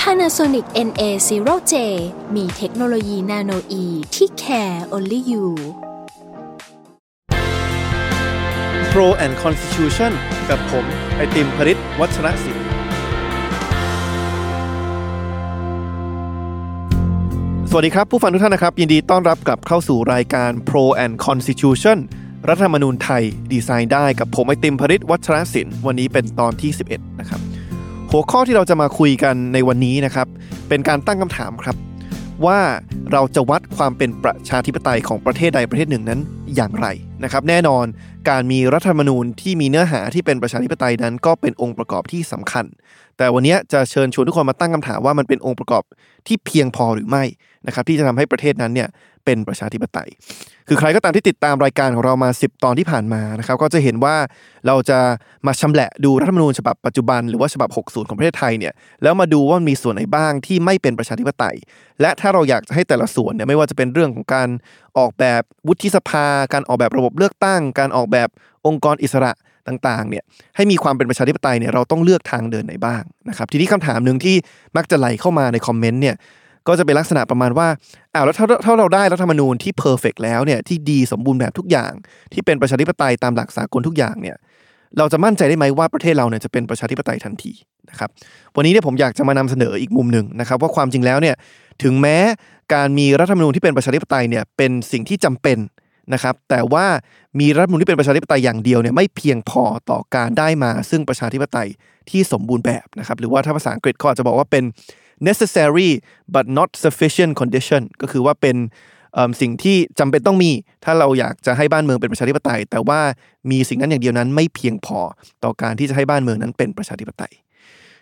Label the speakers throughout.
Speaker 1: Panasonic NA0J มีเทคโนโลยีนาโนอีที่ care only you
Speaker 2: Pro and Constitution กับผม ไอติมพริตวัชรศิลป์สวัสดีครับ ผู้ฟังทุกท่านนะครับ ยินดีต้อนรับกลับเข้าสู่รายการ Pro and Constitution รัฐธรรมนูญไทย ดีไซน์ได้กับผม ไอติมพริตวัชรศิลป์วันนี้เป็นตอนที่ 11 นะครับ หัวข้อที่เราจะมาคุยกันในวันนี้นะครับ เป็นการตั้งคำถามครับ ว่าเราจะวัดความเป็นประชาธิปไตยของประเทศใดประเทศหนึ่งนั้นอย่างไรนะครับ แน่นอนการมีรัฐธรรมนูญที่มีเนื้อหาที่เป็นประชาธิปไตยนั้น ก็เป็นองค์ประกอบที่สำคัญ แต่วันนี้จะเชิญชวนทุกคนมาตั้งคำถามว่ามันเป็นองค์ประกอบที่เพียงพอหรือไม่นะครับ ที่จะทำให้ประเทศนั้นเนี่ยเป็นประชาธิปไตย คือใครก็ตามที่ติดตามรายการของเรามา 10 ตอนที่ผ่านมานะครับก็จะเห็นว่าเราจะมาชำแหละดูรัฐธรรมนูญฉบับปัจจุบันหรือว่าฉบับ 60 ของประเทศไทยเนี่ยแล้วมาดูว่ามีส่วนไหนบ้างที่ไม่เป็นประชาธิปไตย และถ้าเราอยากจะให้แต่ละส่วนเนี่ยไม่ว่าจะเป็นเรื่องของการออกแบบวุฒิสภา การออกแบบระบบเลือกตั้ง การออกแบบองค์กรอิสระต่างๆเนี่ยให้มีความเป็นประชาธิปไตยเนี่ยเราต้องเลือกทางเดินไหนบ้างนะครับทีนี้คำถามหนึ่งที่มักจะไหลเข้ามาในคอมเมนต์เนี่ย ก็จะเป็นลักษณะประมาณว่าอ้าวแล้วถ้าถ้าเราได้รัฐธรรมนูญที่เพอร์เฟกแล้วเนี่ยที่ดีสมบูรณ์แบบทุกอย่าง ที่เป็นประชาธิปไตยตามหลักสากลทุกอย่างเนี่ยเราจะมั่นใจได้ไหมว่าประเทศเราเนี่ยจะเป็นประชาธิปไตยทันทีนะครับวันนี้เนี่ยผมอยากจะมานำเสนออีกมุมหนึ่งนะครับว่าความจริงแล้วเนี่ยถึงแม้การมีรัฐธรรมนูญที่เป็นประชาธิปไตยเนี่ยเป็นสิ่งที่จำเป็นนะครับแต่ว่ามีรัฐธรรมนูญที่เป็นประชาธิปไตยอย่างเดียวเนี่ยไม่เพียงพอต่อการได้มาซึ่งประชาธิปไตยที่สมบูรณ์แบบนะครับหรือว่าถ้าภาษาอังกฤษเขาอาจจะบอกว่าเป็น necessary but not sufficient condition ก็คือว่าเป็นสิ่งที่จำเป็นต้องมี ถ้าเราอยากจะให้บ้านเมืองเป็นประชาธิปไตย แต่ว่ามีสิ่งนั้นอย่างเดียวนั้นไม่เพียงพอต่อการที่จะให้บ้านเมืองนั้นเป็นประชาธิปไตย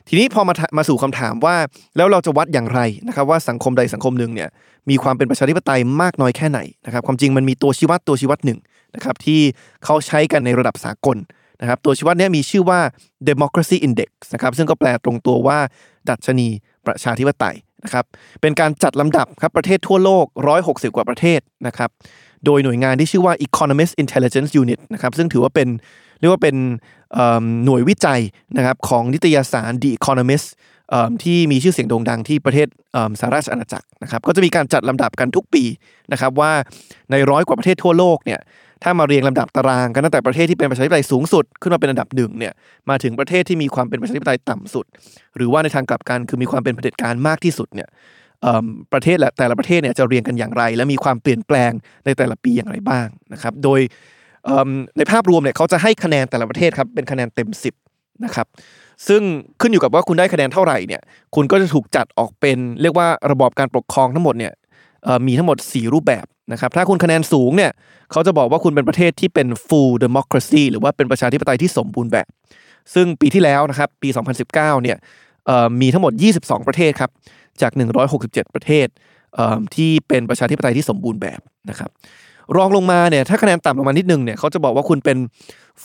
Speaker 2: ทีนี้พอมามาสู่คำถามว่าแล้วเราจะวัดอย่างไรนะครับว่าสังคมใดสังคมหนึ่งเนี่ยมีความเป็นประชาธิปไตยมากน้อยแค่ไหนนะครับความจริงมันมีตัวชี้วัดตัวชี้วัดหนึ่งนะครับที่เขาใช้กันในระดับสากลนะครับตัวชี้วัดนี้มีชื่อว่า democracy index นะครับซึ่งก็แปลตรงตัวว่าดัชนี ประชาธิปไตยนะครับเป็นการจัดลำดับครับประเทศทั่วโลก 160 กว่าประเทศนะครับโดยหน่วยงานที่ชื่อว่า Economist Intelligence Unit นะครับซึ่งถือว่าเป็นเรียกว่าเป็นหน่วยวิจัยนะครับของนิตยสาร The Economist ที่มีชื่อเสียงโด่งดังที่ประเทศสหราชอาณาจักรนะครับก็จะมีการจัดลำดับกันทุกปีนะครับว่าในร้อยกว่าประเทศทั่วโลกเนี่ย ถ้ามาเรียงลำดับตารางกันตั้งแต่ประเทศที่เป็นประชาธิปไตยสูงสุด ขึ้นมาเป็นอันดับหนึ่งเนี่ยมาถึงประเทศที่มีความเป็นประชาธิปไตยต่ำสุด หรือว่าในทางกลับกันคือมีความเป็นเผด็จการมากที่สุดเนี่ยประเทศและแต่ละประเทศเนี่ยจะเรียงกันอย่างไร และมีความเปลี่ยนแปลงในแต่ละปีอย่างไรบ้างนะครับ โดยในภาพรวมเนี่ยเขาจะให้คะแนนแต่ละประเทศครับเป็นคะแนนเต็ม 10นะครับซึ่งขึ้นอยู่กับว่าคุณได้คะแนนเท่าไหร่เนี่ยคุณก็จะถูกจัดออกเป็นเรียกว่าระบอบการปกครองทั้งหมดเนี่ยมีทั้งหมด 4 รูปแบบ นะครับถ้าคุณคะแนนสูงเนี่ยเขาจะบอกว่าคุณเป็นประเทศที่เป็น full democracy หรือว่าเป็นประชาธิปไตยที่สมบูรณ์แบบ ซึ่งปีที่แล้วนะครับปี 2019เนี่ยมีทั้งหมด 22 ประเทศครับจาก 167 ประเทศที่เป็นประชาธิปไตยที่สมบูรณ์แบบนะครับรองลงมาเนี่ยถ้าคะแนนต่ำลงมานิดนึงเนี่ยเขาจะบอกว่าคุณเป็น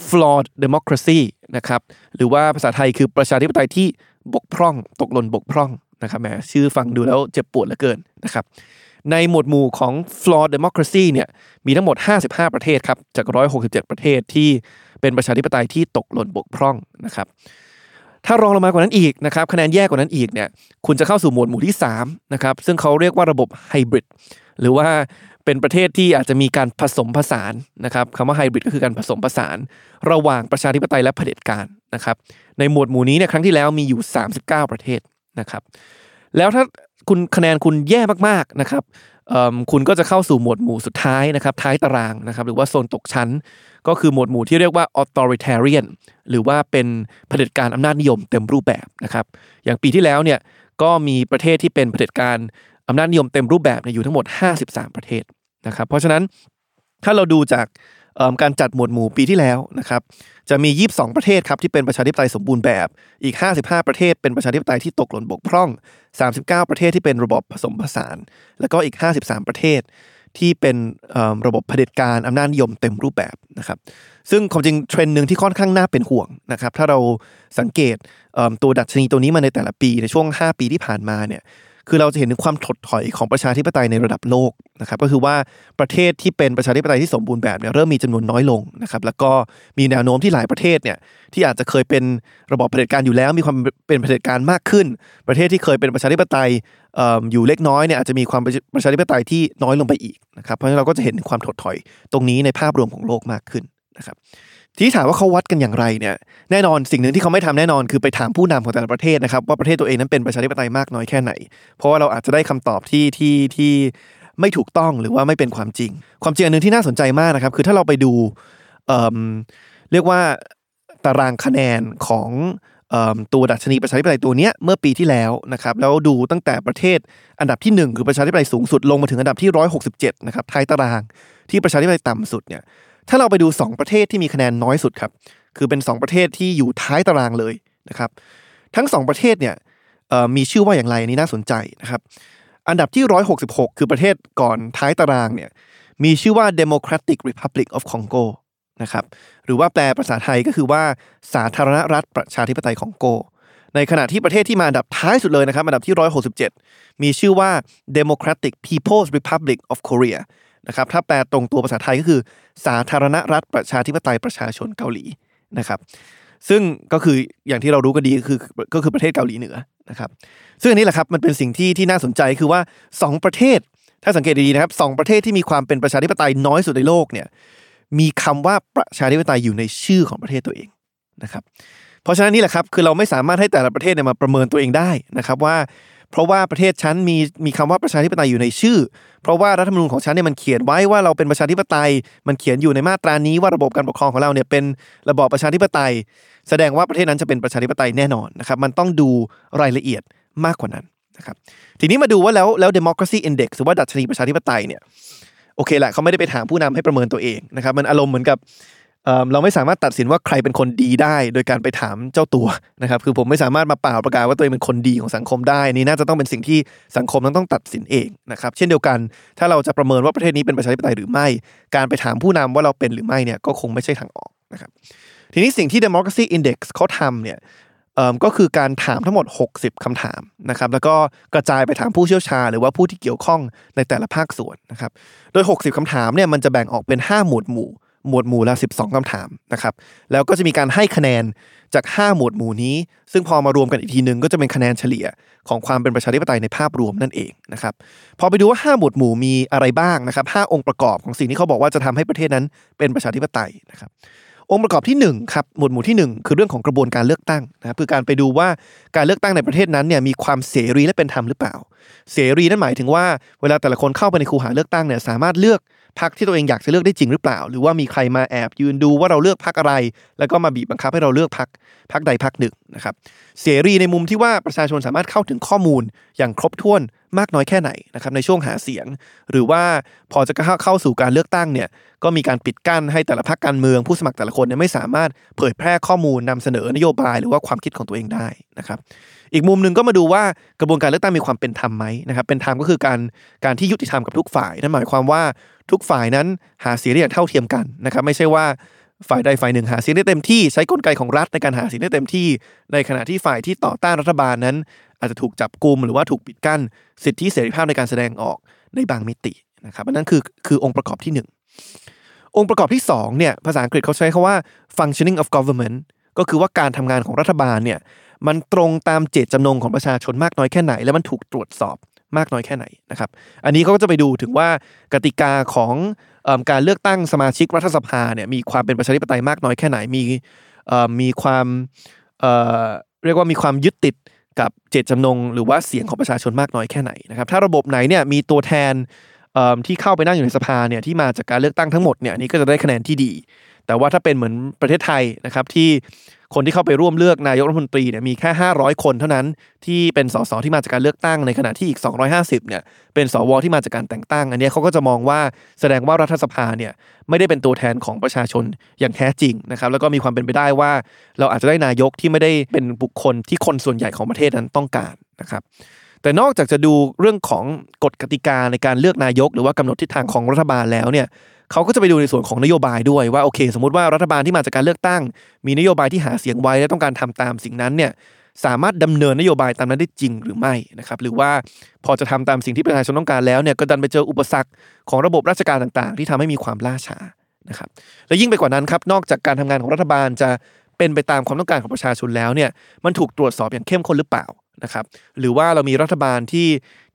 Speaker 2: flawed democracy นะครับหรือว่าภาษาไทยคือประชาธิปไตยที่บกพร่อง ตกหล่นบกพร่องนะครับแหมชื่อฟังดูแล้วเจ็บปวดเหลือเกินนะครับ ในหมวดหมู่ของ flawed democracy เนี่ยมีทั้งหมด 55 ประเทศครับจาก 167 ประเทศที่เป็นประชาธิปไตยที่ตกหล่นบกพร่องนะครับถ้ารองลงมากว่านั้นอีกนะครับคะแนนแย่กว่านั้นอีกเนี่ยคุณจะเข้าสู่หมวดหมู่ที่3นะครับซึ่งเขาเรียกว่าระบบไฮบริดหรือว่าเป็นประเทศที่อาจจะมีการผสมผสานนะครับคำว่าไฮบริดก็คือการผสมผสาน ระหว่างประชาธิปไตยและเผด็จการนะครับในหมวดหมู่นี้เนี่ยครั้งที่แล้วมีอยู่ 39 ประเทศนะครับแล้วถ้า คุณคะแนนคุณแย่มากๆนะครับคุณก็จะเข้าสู่หมวดหมู่สุดท้ายนะครับท้ายตารางนะครับหรือว่าโซนตกชั้น ก็คือหมวดหมู่ที่เรียกว่า authoritarian หรือว่าเป็นเผด็จการอำนาจนิยมเต็มรูปแบบนะครับอย่างปีที่แล้วเนี่ยก็มีประเทศที่เป็นเผด็จการอำนาจนิยมเต็มรูปแบบอยู่ทั้งหมด 53 ประเทศนะครับเพราะฉะนั้นถ้าเราดูจาก การจัดหมวดหมู่ปีที่แล้วนะครับจะมี 22 ประเทศครับที่เป็นประชาธิปไตยสมบูรณ์แบบอีก 55 ประเทศเป็นประชาธิปไตยที่ตกหล่นบกพร่อง 39 ประเทศที่เป็นระบบผสมผสาน แล้วก็อีก 53 ประเทศที่เป็นระบบเผด็จการอำนาจนิยมเต็มรูปแบบนะครับซึ่งความจริงเทรนด์หนึ่งที่ค่อนข้างน่าเป็นห่วงนะครับถ้าเราสังเกตตัวดัชนีตัวนี้มาในแต่ละปีในช่วง 5 ปีที่ผ่านมาเนี่ย คือเราจะเห็นถึงความถดถอยของประชาธิปไตยในระดับโลกนะครับ ก็คือว่าประเทศที่เป็นประชาธิปไตยที่สมบูรณ์แบบเนี่ยเริ่มมีจำนวนน้อยลงนะครับ แล้วก็มีแนวโน้มที่หลายประเทศเนี่ยที่อาจจะเคยเป็นระบอบเผด็จการอยู่แล้ว มีความเป็นเผด็จการมากขึ้น ประเทศที่เคยเป็นประชาธิปไตยอยู่เล็กน้อยเนี่ยอาจจะมีความประชาธิปไตยที่น้อยลงไปอีกนะครับ เพราะฉะนั้นเราก็จะเห็นถึงความถดถอยตรงนี้ในภาพรวมของโลกมากขึ้นนะครับ ทีนี้ถามว่าเขาวัดกันอย่างไรเนี่ยแน่นอนสิ่งหนึ่งที่เขาไม่ทำแน่นอนคือไปถามผู้นำของแต่ละประเทศนะครับว่าประเทศตัวเองนั้นเป็นประชาธิปไตยมากน้อยแค่ไหน เพราะว่าเราอาจจะได้คำตอบที่ที่ที่ไม่ถูกต้องหรือว่าไม่เป็นความจริง ความจริงอันหนึ่งที่น่าสนใจมากนะครับ คือถ้าเราไปดูเอิ่มเรียกว่าตารางคะแนนของเอิ่มตัวดัชนีประชาธิปไตยตัวเนี้ยเมื่อปีที่แล้วนะครับแล้วดูตั้งแต่ประเทศอันดับที่หนึ่งคือประชาธิปไตยสูงสุดลงมาถึงอันดับที่ 167 นะครับท้ายตารางที่ประชาธิปไตยต่ำสุดเนี่ย ถ้าเราไปดู 2 ประเทศที่มีคะแนนน้อยสุดครับ คือเป็น 2 ประเทศที่อยู่ท้ายตารางเลยนะครับ ทั้ง 2 ประเทศเนี่ยมีชื่อว่าอย่างไรอันนี้น่าสนใจนะครับ อันดับที่ 166 คือประเทศก่อนท้ายตารางเนี่ยมีชื่อว่า Democratic Republic of Congo นะครับ หรือว่าแปลภาษาไทยก็คือว่าสาธารณรัฐประชาธิปไตยของโก ในขณะที่ประเทศที่มาอันดับท้ายสุดเลยนะครับ อันดับที่ 167 มีชื่อว่า Democratic People's Republic of Korea นะครับถ้าแปลตรงตัวภาษาไทยก็คือ สาธารณรัฐประชาธิปไตยประชาชนเกาหลีนะครับซึ่งก็คืออย่างที่เรารู้กันดีก็คือก็คือประเทศเกาหลีเหนือนะครับซึ่งอันนี้แหละครับมันเป็นสิ่งที่ที่น่าสนใจคือว่า 2 ประเทศ ถ้าสังเกตดีๆนะครับสองประเทศที่มีความเป็นประชาธิปไตยน้อยสุดในโลกเนี่ยมีคำว่าประชาธิปไตยอยู่ในชื่อของประเทศตัวเองนะครับเพราะฉะนั้นนี่แหละครับคือเราไม่สามารถให้แต่ละประเทศเนี่ยมาประเมินตัวเองได้นะครับว่า เพราะว่าประเทศฉันมีมีคำว่าประชาธิปไตยอยู่ในชื่อ เพราะว่ารัฐธรรมนูญของฉันเนี่ยมันเขียนไว้ว่าเราเป็นประชาธิปไตย มันเขียนอยู่ในมาตรานี้ว่าระบบการปกครองของเราเนี่ยเป็นระบอบประชาธิปไตย แสดงว่าประเทศนั้นจะเป็นประชาธิปไตยแน่นอนนะครับมันต้องดูรายละเอียดมากกว่านั้นนะครับทีนี้มาดูว่าแล้วแล้ว democracy index หรือว่าดัชนีประชาธิปไตยเนี่ยโอเคแหละเขาไม่ได้ไปถามผู้นำให้ประเมินตัวเองนะครับมันอารมณ์เหมือนกับ เเราไม่สามารถตัดสินว่าใครเป็นคนดีได้ โดยการไปถามเจ้าตัวนะครับ คือผมไม่สามารถมาเป่าประกาศว่าตัวเองเป็นคนดีของสังคมได้นี่น่าจะต้องเป็นสิ่งที่สังคมต้องต้องตัดสินเองนะครับ เช่นเดียวกัน ถ้าเราจะประเมินว่าประเทศนี้เป็นประชาธิปไตยหรือไม่ การไปถามผู้นำว่าเราเป็นหรือไม่เนี่ยก็คงไม่ใช่ทางออกนะครับทีนี้สิ่งที่ democracy index เขาทำเนี่ยก็คือการถามทั้งหมด 60คำถามนะครับ แล้วก็กระจายไปถามผู้เชี่ยวชาญหรือว่าผู้ที่เกี่ยวข้องในแต่ละภาคส่วนนะครับ โดย 60คำถามเนี่ยมันจะแบ่งออกเป็น 5 หมวดหมู่ หมวดหมู่ละ 12คำถามนะครับ แล้วก็จะมีการให้คะแนนจาก 5 หมวดหมู่นี้ ซึ่งพอมารวมกันอีกทีหนึ่งก็จะเป็นคะแนนเฉลี่ยของความเป็นประชาธิปไตยในภาพรวมนั่นเองนะครับ พอไปดูว่า 5 หมวดหมู่มีอะไรบ้างนะครับ5องค์ประกอบของสิ่งที่เขาบอกว่าจะทำให้ประเทศนั้นเป็นประชาธิปไตยนะครับองค์ประกอบที่1ครับหมวดหมู่ที่ 1 คือเรื่องของกระบวนการเลือกตั้งนะครับคือการไปดูว่าการเลือกตั้งในประเทศนั้นเนี่ยมีความเสรีและเป็นธรรมหรือเปล่า เสรีนั่นหมายถึงว่าเวลาแต่ละคนเข้าไปในคูหาเลือกตั้งเนี่ยสามารถเลือกพรรคที่ตัวเองอยากจะเลือกได้จริงหรือเปล่า หรือว่ามีใครมาแอบยืนดูว่าเราเลือกพรรคอะไร แล้วก็มาบีบบังคับให้เราเลือกพรรคพรรคใดพรรคหนึ่งนะครับเสรีในมุมที่ว่าประชาชนสามารถเข้าถึงข้อมูลอย่างครบถ้วนมากน้อยแค่ไหนนะครับในช่วงหาเสียง หรือว่าพอจะเข้าเข้าสู่การเลือกตั้งเนี่ยก็มีการปิดกั้นให้แต่ละพรรคการเมือง ผู้สมัครแต่ละคนเนี่ยไม่สามารถเผยแพร่ข้อมูลนำเสนอนโยบาย หรือว่าความคิดของตัวเองได้นะครับ อีกมุมหนึ่งก็มาดูว่ากระบวนการเลือกตั้งมีความเป็นธรรมไหมนะครับเป็นธรรมก็คือการการที่ยุติธรรมกับทุกฝ่ายนั่นหมายความว่าทุกฝ่ายนั้นหาเสียงได้อย่างเท่าเทียมกันนะครับไม่ใช่ว่าฝ่ายใดฝ่ายหนึ่งหาเสียงได้เต็มที่ใช้กลไกของรัฐในการหาเสียงได้เต็มที่ ในขณะที่ฝ่ายที่ต่อต้านรัฐบาลนั้น อาจจะถูกจับกลุ่มหรือว่าถูกปิดกั้นสิทธิเสรีภาพในการแสดงออกในบางมิตินะครับอันนั้นคือคือองค์ประกอบที่หนึ่งองค์ประกอบที่2เนี่ยภาษาอังกฤษเขาใช้คาว่า functioning of government ก็คือว่าการทำงานของรัฐบาลเนี่ย มันตรงตามเจตจำนงของประชาชนมากน้อยแค่ไหน และมันถูกตรวจสอบมากน้อยแค่ไหนนะครับ อันนี้เขาก็จะไปดูถึงว่ากติกาของอการเลือกตั้งสมาชิกรัฐสภาเนี่ยมีความเป็นประชาธิปไตยมากน้อยแค่ไหนมีมีความเเรียกว่ามีความยึดติดกับเจตจำนง หรือว่าเสียงของประชาชนมากน้อยแค่ไหนนะครับ ถ้าระบบไหนเนี่ยมีตัวแทนที่เข้าไปนั่งอยู่ในสภาเนี่ยที่มาจากการเลือกตั้งทั้งหมดเนี่ยนนี้ก็จะได้คะแนนที่ดี แต่ว่าถ้าเป็นเหมือนประเทศไทยนะครับที่ คนที่เข้าไปร่วมเลือกนายกรัฐมนตรีเนี่ยมีแค่ 500 คนเท่านั้นที่เป็นสสที่มาจากการเลือกตั้งในขณะที่อีก 250เนี่ยเป็นสวที่มาจากการแต่งตั้ง อันนี้เขาก็จะมองว่าแสดงว่ารัฐสภาเนี่ยไม่ได้เป็นตัวแทนของประชาชนอย่างแท้จริงนะครับแล้วก็มีความเป็นไปได้ว่า เราอาจจะได้นายกที่ไม่ได้เป็นบุคคลที่คนส่วนใหญ่ของประเทศนั้นต้องการนะครับ แต่นอกจากจะดูเรื่องของกฎกติกาในการเลือกนายก หรือว่ากำหนดทิศทางของรัฐบาลแล้วเนี่ยเขาก็จะไปดูในส่วนของนโยบายด้วยว่าโอเค สมมติว่ารัฐบาลที่มาจากการเลือกตั้ง มีนโยบายที่หาเสียงไว้และต้องการทำตามสิ่งนั้นเนี่ยสามารถดำเนินนโยบายตามนั้นได้จริงหรือไม่นะครับหรือว่าพอจะทำตามสิ่งที่ประชาชนต้องการแล้วเนี่ยก็ดันไปเจออุปสรรคของระบบราชการต่างๆ ที่ทำให้มีความล่าช้านะครับและยิ่งไปกว่านั้นครับนอกจากการทำงานของรัฐบาลจะเป็นไปตามความต้องการของประชาชนแล้วเนี่ยมันถูกตรวจสอบอย่างเข้มข้นหรือเปล่า นะครับหรือว่าเรามีรัฐบาลที่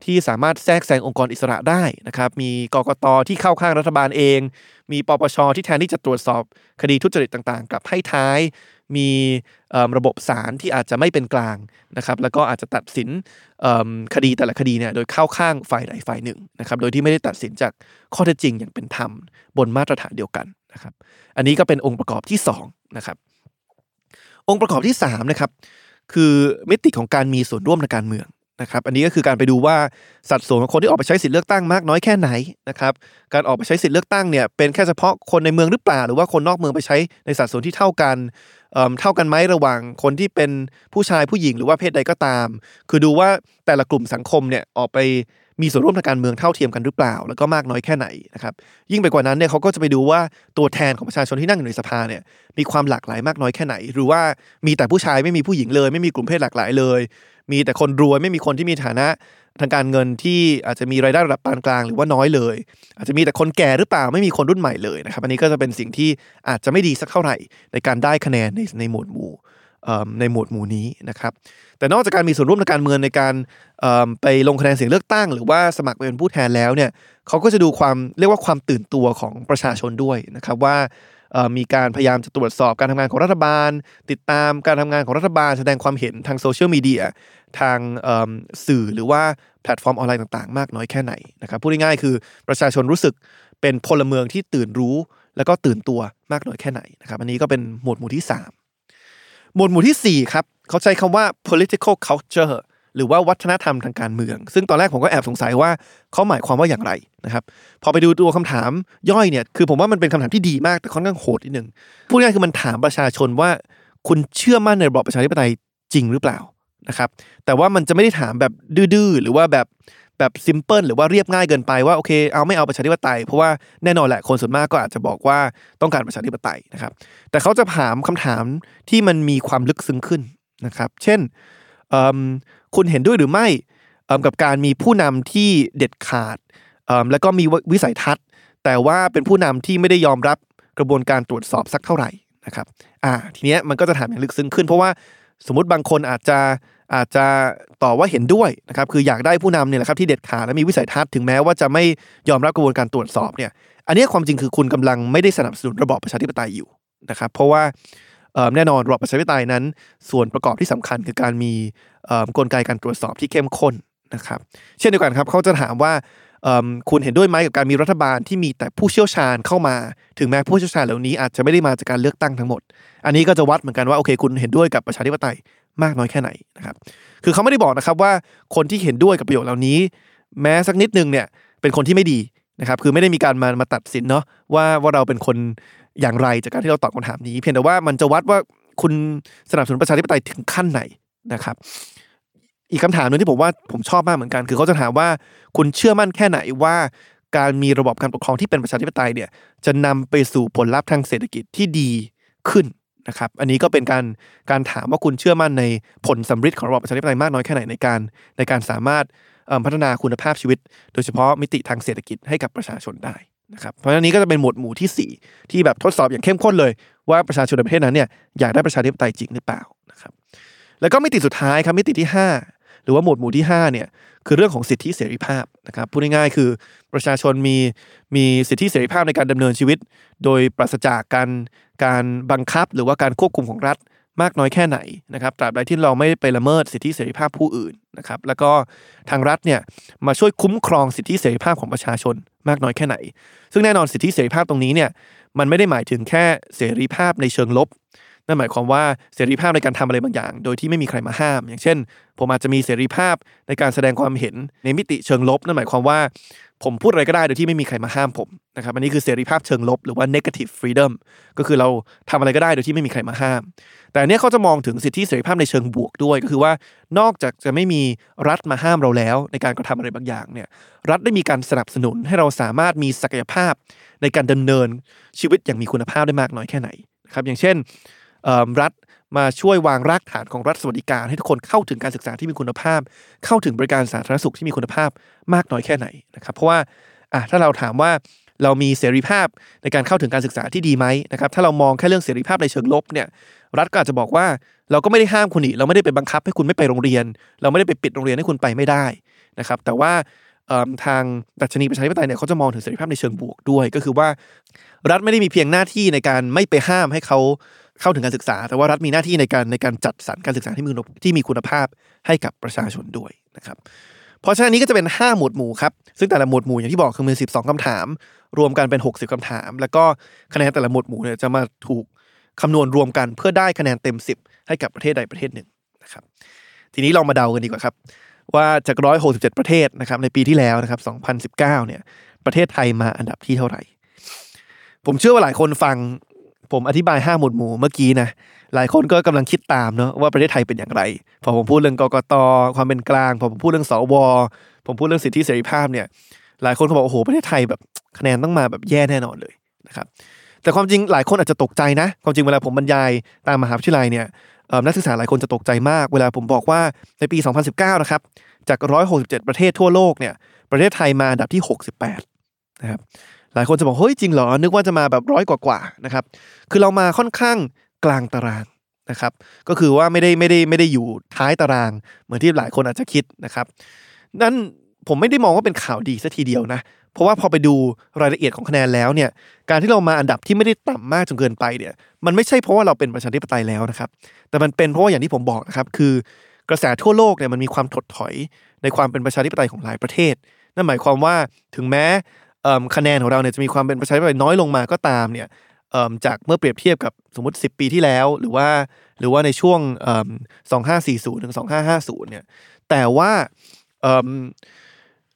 Speaker 2: ที่สามารถแทรกแซงองค์กรอิสระได้นะครับมีกกตที่เข้าข้างรัฐบาลเอง มีปปชที่แทนที่จะตรวจสอบคดีทุจริตต่างๆกลับให้ท้าย มีระบบศาลที่อาจจะไม่เป็นกลางนะครับแล้วก็อาจจะตัดสินคดีแต่ละคดีเนี่ยโดยเข้าข้างฝ่ายใดฝ่ายหนึ่งนะครับโดยที่ไม่ได้ตัดสินจากข้อเท็จจริงอย่างเป็นธรรมบนมาตรฐานเดียวกันนะครับอันนี้ก็เป็นองค์ประกอบที่2นะครับองค์ประกอบที่3นะครับ คือมิติของการมีส่วนร่วมในการเมืองนะครับ อันนี้ก็คือการไปดูว่าสัดส่วนของคนที่ออกไปใช้สิทธิเลือกตั้งมากน้อยแค่ไหนนะครับ การออกไปใช้สิทธิเลือกตั้งเนี่ยเป็นแค่เฉพาะคนในเมืองหรือเปล่า หรือว่าคนนอกเมืองไปใช้ในสัดส่วนที่เท่ากันเท่ากันไหมระหว่างคนที่เป็นผู้ชายผู้หญิงหรือว่าเพศใดก็ตาม คือดูว่าแต่ละกลุ่มสังคมเนี่ยออกไป มีส่วนร่วมทางการเมืองเท่าเทียมกันหรือเปล่า แล้วก็มากน้อยแค่ไหนนะครับยิ่งไปกว่านั้นเนี่ยเขาก็จะไปดูว่าตัวแทนของประชาชนที่นั่งอยู่ในสภาเนี่ยมีความหลากหลายมากน้อยแค่ไหน หรือว่ามีแต่ผู้ชายไม่มีผู้หญิงเลย ไม่มีกลุ่มเพศหลากหลายเลย มีแต่คนรวยไม่มีคนที่มีฐานะทางการเงินที่อาจจะมีรายได้ระดับปานกลางหรือว่าน้อยเลย อาจจะมีแต่คนแก่หรือเปล่าไม่มีคนรุ่นใหม่เลยนะครับอันนี้ก็จะเป็นสิ่งที่อาจจะไม่ดีสักเท่าไหร่ในการได้คะแนนในในหมวดหมู่ ในหมวดหมู่นี้นะครับ แต่นอกจากการมีส่วนร่วมในการเมืองในการไปลงคะแนนเสียงเลือกตั้ง หรือว่าสมัครเป็นผู้แทนแล้วเนี่ยเขาก็จะดูความเรียกว่าความตื่นตัวของประชาชนด้วยนะครับว่ามีการพยายามจะตรวจสอบการทำงานของรัฐบาล ติดตามการทำงานของรัฐบาล แสดงความเห็นทางโซเชียลมีเดียทางสื่อหรือว่าแพลตฟอร์มออนไลน์ต่างๆ มากน้อยแค่ไหนนะครับพูดง่ายๆคือประชาชนรู้สึกเป็นพลเมืองที่ตื่นรู้ แล้วก็ตื่นตัวมากน้อยแค่ไหนนะครับอันนี้ก็เป็นหมวดหมู่ที่3 หมวดหมู่ที่ 4 ครับ เขาใช้คำว่า political culture หรือว่าวัฒนธรรมทางการเมือง ซึ่งตอนแรกผมก็แอบสงสัยว่าเขาหมายความว่าอย่างไรนะครับ พอไปดูตัวคำถามย่อยเนี่ย คือผมว่ามันเป็นคำถามที่ดีมากแต่ค่อนข้างโหดนิดนึง พูดง่ายคือมันถามประชาชนว่า คุณเชื่อมั่นในระบอบประชาธิปไตยจริงหรือเปล่านะครับ แต่ว่ามันจะไม่ได้ถามแบบดื้อหรือว่าแบบ แบบซิมเพิลหรือว่าเรียบง่ายเกินไปว่าโอเคเอาไม่เอาประชาธิปไตย เพราะว่าแน่นอนแหละคนส่วนมากก็อาจจะบอกว่าต้องการประชาธิปไตยนะครับ แต่เขาจะถามคำถามที่มันมีความลึกซึ้งขึ้นนะครับ เช่นคุณเห็นด้วยหรือไม่กับการมีผู้นำที่เด็ดขาดแล้วก็มีวิสัยทัศน์ แต่ว่าเป็นผู้นำที่ไม่ได้ยอมรับกระบวนการตรวจสอบสักเท่าไหร่นะครับ อ่า ทีเนี้ยมันก็จะถามอย่างลึกซึ้งขึ้น เพราะว่าสมมติบางคนอาจจะ อาจจะตอบว่าเห็นด้วยนะครับคืออยากได้ผู้นำเนี่ยแหละครับที่เด็ดขาดและมีวิสัยทัศน์ถึงแม้ว่าจะไม่ยอมรับกระบวนการตรวจสอบเนี่ยอันนี้ความจริงคือคุณกำลังไม่ได้สนับสนุนระบอบประชาธิปไตยอยู่นะครับเพราะว่าแน่นอนระบอบประชาธิปไตยนั้น ส่วนประกอบที่สำคัญคือการมีกลไกการตรวจสอบที่เข้มข้นนะครับเช่นเดียวกันครับเขาจะถามว่าคุณเห็นด้วยไหมกับการมีรัฐบาลที่มีแต่ผู้เชี่ยวชาญเข้ามา ถึงแม้ผู้เชี่ยวชาญเหล่านี้อาจจะไม่ได้มาจากการเลือกตั้งทั้งหมด อันนี้ก็จะวัดเหมือนกันว่าโอเค คุณเห็นด้วยกับประชาธิปไตย มากน้อยแค่ไหนนะครับคือเขาไม่ได้บอกนะครับว่าคนที่เห็นด้วยกับประโยชน์เหล่านี้ แม้สักนิดนึงเนี่ยเป็นคนที่ไม่ดีนะครับคือไม่ได้มีการมามาตัดสินเนาะว่าว่าเราเป็นคนอย่างไรจากการที่เราตอบคำถามนี้ เพียงแต่ว่ามันจะวัดว่าคุณสนับสนุนประชาธิปไตยถึงขั้นไหนนะครับ อีกคำถามนึงที่ผมว่าผมชอบมากเหมือนกัน คือเขาจะถามว่าคุณเชื่อมั่นแค่ไหนว่าการมีระบบการปกครองที่เป็นประชาธิปไตยเนี่ยจะนำไปสู่ผลลัพธ์ทางเศรษฐกิจที่ดีขึ้น นะครับอันนี้ก็เป็นการการถามว่าคุณเชื่อมั่นในผลสำเร็จของระบบประชาธิปไตยมากน้อยแค่ไหนในการ ในการสามารถพัฒนาคุณภาพชีวิต โดยเฉพาะมิติทางเศรษฐกิจให้กับประชาชนได้นะครับเพราะฉะนั้นนี้ก็จะเป็นหมวดหมู่ที่ 4 ที่แบบทดสอบอย่างเข้มข้นเลย ว่าประชาชนในประเทศนั้นเนี่ยอยากได้ประชาธิปไตยจริงหรือเปล่านะครับแล้วก็มิติสุดท้ายครับมิติที่ 5 หรือว่าหมวดหมู่ที่5เนี่ย คือเรื่องของสิทธิเสรีภาพนะครับพูดง่ายๆคือประชาชนมีมีสิทธิเสรีภาพในการดำเนินชีวิต โดยปราศจากการการบังคับหรือว่าการควบคุมของรัฐมากน้อยแค่ไหนนะครับตราบใดที่เราไม่ไปละเมิดสิทธิเสรีภาพผู้อื่นนะครับแล้วก็ทางรัฐเนี่ยมาช่วยคุ้มครองสิทธิเสรีภาพของประชาชนมากน้อยแค่ไหน ซึ่งแน่นอนสิทธิเสรีภาพตรงนี้เนี่ยมันไม่ได้หมายถึงแค่เสรีภาพในเชิงลบ นั่นหมายความว่าเสรีภาพในการทำอะไรบางอย่าง โดยที่ไม่มีใครมาห้าม อย่างเช่น ผมอาจจะมีเสรีภาพในการแสดงความเห็นในมิติเชิงลบ นั่นหมายความว่าผมพูดอะไรก็ได้โดยที่ไม่มีใครมาห้ามผมนะครับอันนี้คือเสรีภาพเชิงลบหรือว่า negative freedom ก็คือเราทำอะไรก็ได้โดยที่ไม่มีใครมาห้าม แต่อันเนี้ยเขาจะมองถึงสิทธิเสรีภาพในเชิงบวกด้วย ก็คือว่านอกจากจะไม่มีรัฐมาห้ามเราแล้ว ในการกระทำอะไรบางอย่างเนี่ยรัฐได้มีการสนับสนุนให้เราสามารถมีศักยภาพในการดำเนินชีวิตอย่างมีคุณภาพได้มากน้อยแค่ไหนนะครับอย่างเช่น รัฐมาช่วยวางรากฐานของรัฐสวัสดิการ ให้ทุกคนเข้าถึงการศึกษาที่มีคุณภาพ เข้าถึงบริการสาธารณสุขที่มีคุณภาพมากน้อยแค่ไหนนะครับเพราะว่าอะถ้าเราถามว่าเรามีเสรีภาพในการเข้าถึงการศึกษาที่ดีไหมนะครับถ้าเรามองแค่เรื่องเสรีภาพในเชิงลบเนี่ยรัฐก็อาจจะบอกว่าเราก็ไม่ได้ห้ามคุณอีกเราไม่ได้ไปบังคับให้คุณไม่ไปโรงเรียน เราไม่ได้ไปปิดโรงเรียนให้คุณไปไม่ได้นะครับแต่ว่าทางดัชนีประชาธิปไตยเนี่ยเขาจะมองถึงเสรีภาพในเชิงบวกด้วย ก็คือว่า รัฐไม่ได้มีเพียงหน้าที่ในการไม่ไปห้ามให้เขา เข้าถึงการศึกษา แต่ว่ารัฐมีหน้าที่ในการในการจัดสรรการศึกษาที่มีที่มีคุณภาพให้กับประชาชนด้วยนะครับเพราะฉะนั้นนี้ก็จะเป็น 5 หมวดหมู่ครับ ซึ่งแต่ละหมวดหมู่อย่างที่บอกคือมี12คำถาม รวมกันเป็น 60คำถาม แล้วก็คะแนนแต่ละหมวดหมู่เนี่ยจะมาถูกคำนวณรวมกันเพื่อได้คะแนนเต็ม 10 ให้กับประเทศใดประเทศหนึ่งนะครับ ทีนี้เรามาเดากันดีกว่าครับ ว่าจาก 167 ประเทศนะครับในปีที่แล้วนะครับ 2019 เนี่ยประเทศไทยมาอันดับที่เท่าไหร่ ผมเชื่อว่าหลายคนฟัง ผมอธิบาย 5 หมวดหมู่เมื่อกี้นะหลายคนก็กำลังคิดตามเนาะว่าประเทศไทยเป็นอย่างไร พอผมพูดเรื่องกกตความเป็นกลาง พอผมพูดเรื่องสวผมพูดเรื่องสิทธิเสรีภาพเนี่ยหลายคนก็บอกโอ้โหประเทศไทยแบบคะแนนต้องมาแบบแย่แน่นอนเลยนะครับแต่ความจริงหลายคนอาจจะตกใจนะ ความจริงเวลาผมบรรยายตามมหาวิทยาลัยเนี่ยนักศึกษาหลายคนจะตกใจมาก เวลาผมบอกว่าในปี 2019 นะครับจาก 167 ประเทศทั่วโลกเนี่ยประเทศไทยมาอันดับที่ 68 นะครับ หลายคนจะบอกเฮ้ยจริงเหรอ นึกว่าจะมาแบบร้อยกว่าๆนะครับ คือเรามาค่อนข้างกลางตารางนะครับ ก็คือว่าไม่ได้ไม่ได้ไม่ได้อยู่ท้ายตาราง เหมือนที่หลายคนอาจจะคิดนะครับนั่นผมไม่ได้มองว่าเป็นข่าวดีซะทีเดียวนะ เพราะว่าพอไปดูรายละเอียดของคะแนนแล้วเนี่ย การที่เรามาอันดับที่ไม่ได้ต่ำมากจนเกินไปเนี่ย มันไม่ใช่เพราะว่าเราเป็นประชาธิปไตยแล้วนะครับ แต่มันเป็นเพราะว่าอย่างที่ผมบอกนะครับ คือกระแสทั่วโลกเนี่ยมันมีความถดถอยในความเป็นประชาธิปไตยของหลายประเทศ นั่นหมายความว่าถึงแม้เอิ่ม คะแนนของเราเนี่ยจะมีความเป็นประชาธิปไตยน้อยลงมาก็ตามเนี่ยจากเมื่อเปรียบเทียบกับสมมติ 10 ปีที่แล้ว หรือว่าหรือว่าในช่วง 2540ถึง2550 เนี่ย แต่ว่า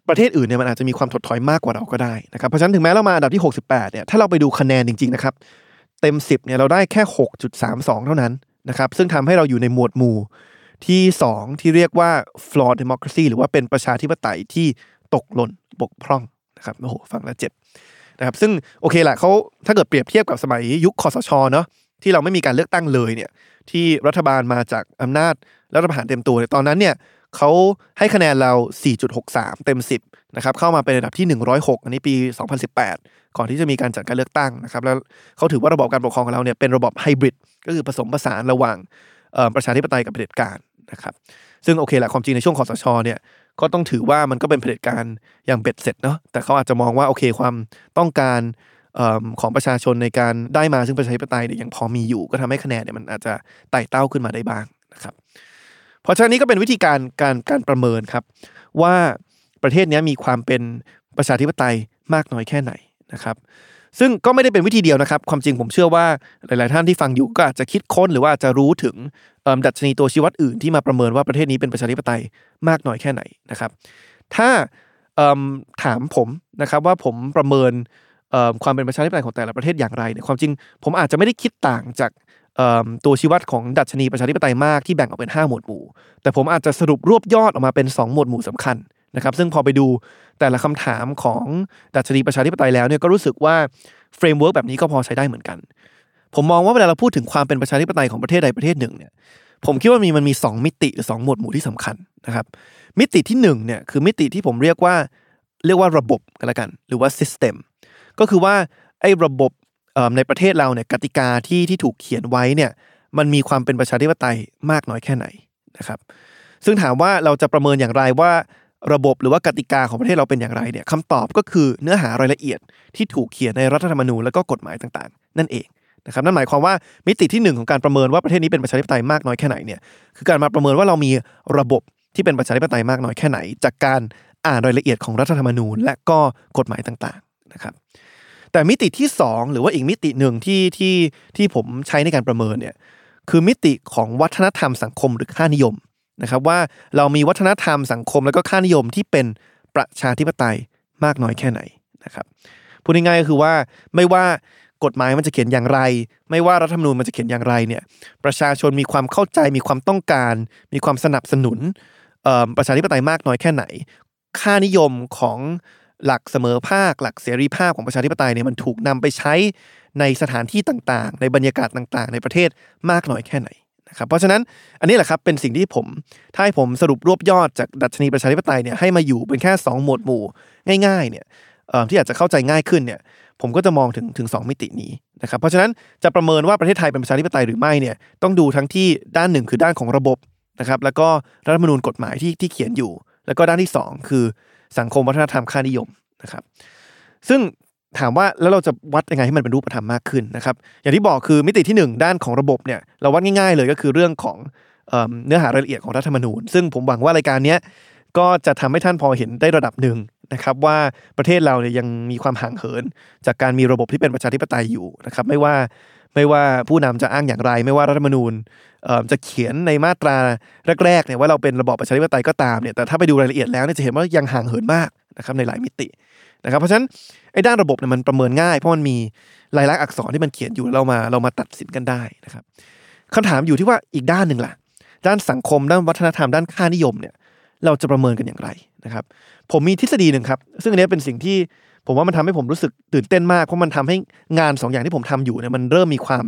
Speaker 2: ประเทศอื่นเนี่ยมันอาจจะมีความถดถอยมากกว่าเราก็ได้นะครับเพราะฉะนั้นถึงแม้เรามาอันดับที่ 68 เนี่ยถ้าเราไปดูคะแนนจริง ๆ นะครับ เต็ม 10 เนี่ยเราได้แค่ 6.32 เท่านั้นนะครับซึ่งทำให้เราอยู่ในหมวดหมู่ที่ 2 ที่เรียกว่า flawed democracy หรือว่าเป็นประชาธิปไตยที่ตกหล่นบกพร่อง นะครับโอ้โหฟังแล้วเจ็บนะครับซึ่งโอเคแหละเขาถ้าเกิดเปรียบเทียบกับสมัยยุคคอสชเนาะที่เราไม่มีการเลือกตั้งเลยเนี่ยที่รัฐบาลมาจากอำนาจรัฐประหารเต็มตัวเนี่ยตอนนั้นเนี่ยเขาให้คะแนนเรา 4.63 เต็ม 10นะครับเข้ามาเป็นระดับที่ 106 อันนี้ปี 2018 ก่อนที่จะมีการจัดการเลือกตั้งนะครับแล้วเขาถือว่าระบบการปกครองของเราเนี่ยเป็นระบบไฮบริดก็คือผสมผสานระหว่างประชาธิปไตยกับเผด็จการนะครับซึ่งโอเคแหละความจริงในช่วงคอสชเนี่ย ก็ต้องถือว่ามันก็เป็นเผด็จการอย่างเบ็ดเสร็จเนาะแต่เขาอาจจะมองว่าโอเคความต้องการเอิ่มของประชาชนในการได้มาซึ่งประชาธิปไตยเนี่ยยังพอมีอยู่ ก็ทำให้คะแนนเนี่ยมันอาจจะไต่เต้าขึ้นมาได้บ้างนะครับ เพราะฉะนั้นนี้ก็เป็นวิธีการการการประเมินครับ ว่าประเทศนี้มีความเป็นประชาธิปไตยมากน้อยแค่ไหนนะครับ ซึ่งก็ไม่ได้เป็นวิธีเดียวนะครับ ความจริงผมเชื่อว่าหลาย ๆ ท่านที่ฟังอยู่ก็อาจจะคิดค้นหรือว่าจะรู้ถึง ดัชนีตัวชี้วัดอื่นที่มาประเมินว่าประเทศนี้เป็นประชาธิปไตยมากน้อยแค่ไหนนะครับ ถ้าถามผมนะครับว่าผมประเมินความเป็นประชาธิปไตยของแต่ละประเทศอย่างไรเนี่ยความจริงผมอาจจะไม่ได้คิดต่างจากตัวชี้วัดของดัชนีประชาธิปไตยมากที่แบ่งออกเป็น 5 หมวดหมู่ แต่ผมอาจจะสรุปรวบยอดออกมาเป็น 2 หมวดหมู่สำคัญนะครับ ซึ่งพอไปดูแต่ละคำถามของดัชนีประชาธิปไตยแล้วเนี่ยก็รู้สึกว่า framework แบบนี้ก็พอใช้ได้เหมือนกัน ผมมองว่าเวลาเราพูดถึงความเป็นประชาธิปไตยของประเทศใดประเทศหนึ่งเนี่ยผมคิดว่ามีมันมี 2 มิติหรือ2หมวดหมู่ที่สำคัญนะครับ มิติที่1เนี่ยคือมิติที่ผมเรียกว่าเรียกว่าระบบกันละกัน หรือว่า system ก็คือว่าไอ้ระบบในประเทศเราเนี่ยกติกาที่ที่ถูกเขียนไว้เนี่ยมันมีความเป็นประชาธิปไตยมากน้อยแค่ไหนนะครับซึ่งถามว่าเราจะประเมินอย่างไรว่าระบบหรือว่ากติกาของประเทศเราเป็นอย่างไรเนี่ยคำตอบก็คือเนื้อหารายละเอียดที่ถูกเขียนในรัฐธรรมนูญและก็กฎหมายต่างๆ นั่นเอง นะครับนั่นหมายความว่ามิติที่หนึ่งของการประเมินว่าประเทศนี้เป็นประชาธิปไตยมากน้อยแค่ไหนเนี่ยคือการมาประเมินว่าเรามีระบบที่เป็นประชาธิปไตยมากน้อยแค่ไหน จากการอ่านรายละเอียดของรัฐธรรมนูญ และก็กฎหมายต่างๆนะครับแต่มิติที่สองหรือว่าอีกมิติหนึ่งที่ที่ที่ผมใช้ในการประเมินเนี่ยคือมิติของวัฒนธรรมสังคมหรือค่านิยมนะครับว่าเรามีวัฒนธรรมสังคมแล้วก็ค่านิยมที่เป็นประชาธิปไตยมากน้อยแค่ไหนนะครับพูดง่ายๆก็คือว่าไม่ว่า กฎหมายมันจะเขียนอย่างไร ไม่ว่ารัฐธรรมนูญมันจะเขียนอย่างไรเนี่ยประชาชนมีความเข้าใจมีความต้องการ มีความสนับสนุนประชาธิปไตยมากน้อยแค่ไหน ค่านิยมของหลักเสมอภาค หลักเสรีภาพของประชาธิปไตยเนี่ยมันถูกนำไปใช้ในสถานที่ต่างๆ ในบรรยากาศต่างๆ ในประเทศมากน้อยแค่ไหนนะครับเพราะฉะนั้นอันนี้แหละครับเป็นสิ่งที่ผมถ้าให้ผมสรุปรวบยอดจากดัชนีประชาธิปไตยเนี่ยให้มาอยู่เป็นแค่ 2 หมวดหมู่ง่ายๆเนี่ยที่อาจจะเข้าใจง่ายขึ้นเนี่ย ผมก็จะมองถึงถึง 2 มิตินี้นะครับเพราะฉะนั้นจะประเมินว่าประเทศไทยเป็นประชาธิปไตยหรือไม่เนี่ยต้องดูทั้งที่ด้านหนึ่งคือด้านของระบบนะครับแล้วก็รัฐธรรมนูญกฎหมายที่ที่เขียนอยู่ แล้วก็ด้านที่ 2 คือสังคมวัฒนธรรมค่านิยมนะครับซึ่งถามว่าแล้วเราจะวัดยังไงให้มันเป็นรูปธรรมมากขึ้นนะครับอย่างที่บอกคือมิติที่ 1 ด้านของระบบเนี่ยเราวัดง่ายๆเลยก็คือเรื่องของเอเนื้อหารายละเอียดของรัฐธรรมนูญ ซึ่งผมหวังว่ารายการเนี้ย ก็จะทำให้ท่านพอเห็นได้ระดับหนึ่งนะครับว่าประเทศเราเนี่ยยังมีความห่างเหิน จากการมีระบบที่เป็นประชาธิปไตยอยู่นะครับไม่ว่าไม่ว่าผู้นำจะอ้างอย่างไร ไม่ว่ารัฐธรรมนูญจะเขียนในมาตราแรกๆเนี่ยว่าเราเป็นระบอบประชาธิปไตยก็ตามเนี่ยแต่ถ้าไปดูรายละเอียดแล้วเนี่ยจะเห็นว่ายังห่างเหินมากนะครับในหลายมิตินะครับเพราะฉะนั้นไอ้ด้านระบบเนี่ยมันประเมินง่าย เพราะมันมีลายลักษณ์อักษรที่มันเขียนอยู่เรามาเรามาตัดสินกันได้นะครับคำถามอยู่ที่ว่าอีกด้านหนึ่งล่ะ ด้านสังคมด้านวัฒนธรรมด้านค่านิยมเนี่ย เราจะประเมินกันอย่างไรนะครับ ผมมีทฤษฎีหนึ่งครับ ซึ่งอันนี้เป็นสิ่งที่ผมว่ามันทำให้ผมรู้สึกตื่นเต้นมาก เพราะมันทำให้งานสองอย่างที่ผมทำอยู่เนี่ยมันเริ่มมีความ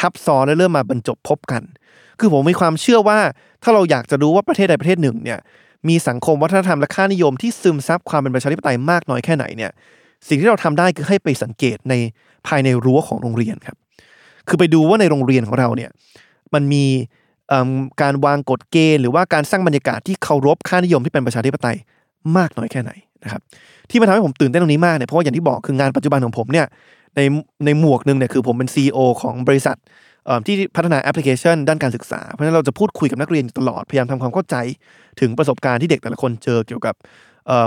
Speaker 2: ทับซ้อนและเริ่มมาบรรจบพบกัน คือผมมีความเชื่อว่าถ้าเราอยากจะรู้ว่าประเทศใดประเทศหนึ่งเนี่ยมีสังคมวัฒนธรรมและค่านิยมที่ซึมซับความเป็นประชาธิปไตยมากน้อยแค่ไหนเนี่ยสิ่งที่เราทำได้คือให้ไปสังเกตในภายในรั้วของโรงเรียนครับ คือไปดูว่าในโรงเรียนของเราเนี่ยมันมี การวางกฎเกณฑ์หรือว่าการสร้างบรรยากาศที่เคารพค่านิยมที่เป็นประชาธิปไตยมากน้อยแค่ไหนนะครับที่มันทำให้ผมตื่นเต้นตรงนี้มากเนี่ยเพราะว่าอย่างที่บอกคืองานปัจจุบันของผมเนี่ยในในหมวกหนึ่งเนี่ยคือผมเป็น CEO ของบริษัทที่พัฒนาแอปพลิเคชัน ด้านการศึกษา เพราะฉะนั้นเราจะพูดคุยกับนักเรียนตลอดพยายามทำความเข้าใจ ถึงประสบการณ์ที่เด็กแต่ละคนเจอเกี่ยวกับ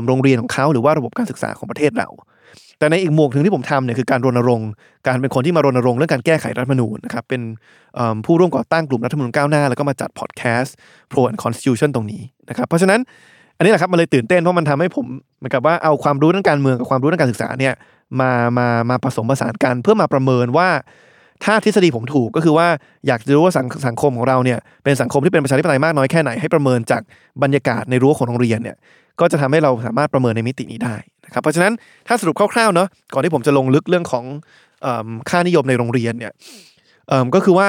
Speaker 2: โรงเรียนของเขาหรือว่าระบบการศึกษาของประเทศเรา แต่ในอีกหมวกหนึ่งที่ผมทำเนี่ยคือการรณรงค์การเป็นคนที่มารณรงค์เรื่องการแก้ไขรัฐมนูญนะครับเป็นผู้ร่วมก่อตั้งกลุ่มรัฐธรรมนูญก้าวหน้า แล้วก็มาจัดพอดแคสต์ Pro and Constitution ตรงนี้นะครับเพราะฉะนั้นอันนี้แหละครับมันเลยตื่นเต้นเพราะมันทำให้ผมเหมือนกับว่าเอาความรู้ด้านการเมืองกับความรู้ด้านการศึกษาเนี่ยมามามาผสมผสานกันเพื่อมาประเมินว่า ถ้าทฤษฎีผมถูกก็คือว่าอยากจะรู้ว่าสังสังคมของเราเนี่ยเป็นสังคมที่เป็นประชาธิปไตยมากน้อยแค่ไหนให้ประเมินจากบรรยากาศในรั้วของโรงเรียนเนี่ยก็จะทำให้เราสามารถประเมินในมิตินี้ได้ นะครับเพราะฉะนั้นถ้าสรุปคร่าวๆเนาะก่อนที่ผมจะลงลึกเรื่องของค่านิยมในโรงเรียนเนี่ยก็คือว่า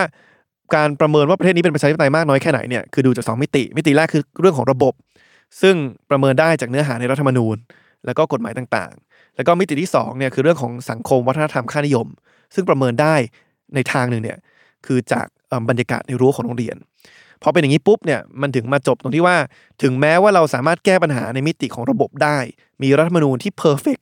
Speaker 2: การประเมินว่าประเทศนี้เป็นประชาธิปไตยมากน้อยแค่ไหนเนี่ยคือดูจากสองมิติ มิติแรกคือเรื่องของระบบ ซึ่งประเมินได้จากเนื้อหาในรัฐธรรมนูญ แล้วก็กฎหมายต่างๆ แล้วก็มิติที่สองเนี่ยคือเรื่องของสังคมวัฒนธรรมค่านิยม ซึ่งประเมินได้ในทางหนึ่งเนี่ยคือจากบรรยากาศในรั้วของโรงเรียน พอเป็นอย่างนี้ปุ๊บเนี่ยมันถึงมาจบตรงที่ว่า ถึงแม้ว่าเราสามารถแก้ปัญหาในมิติของระบบได้ มีรัฐธรรมนูญที่เพอร์เฟก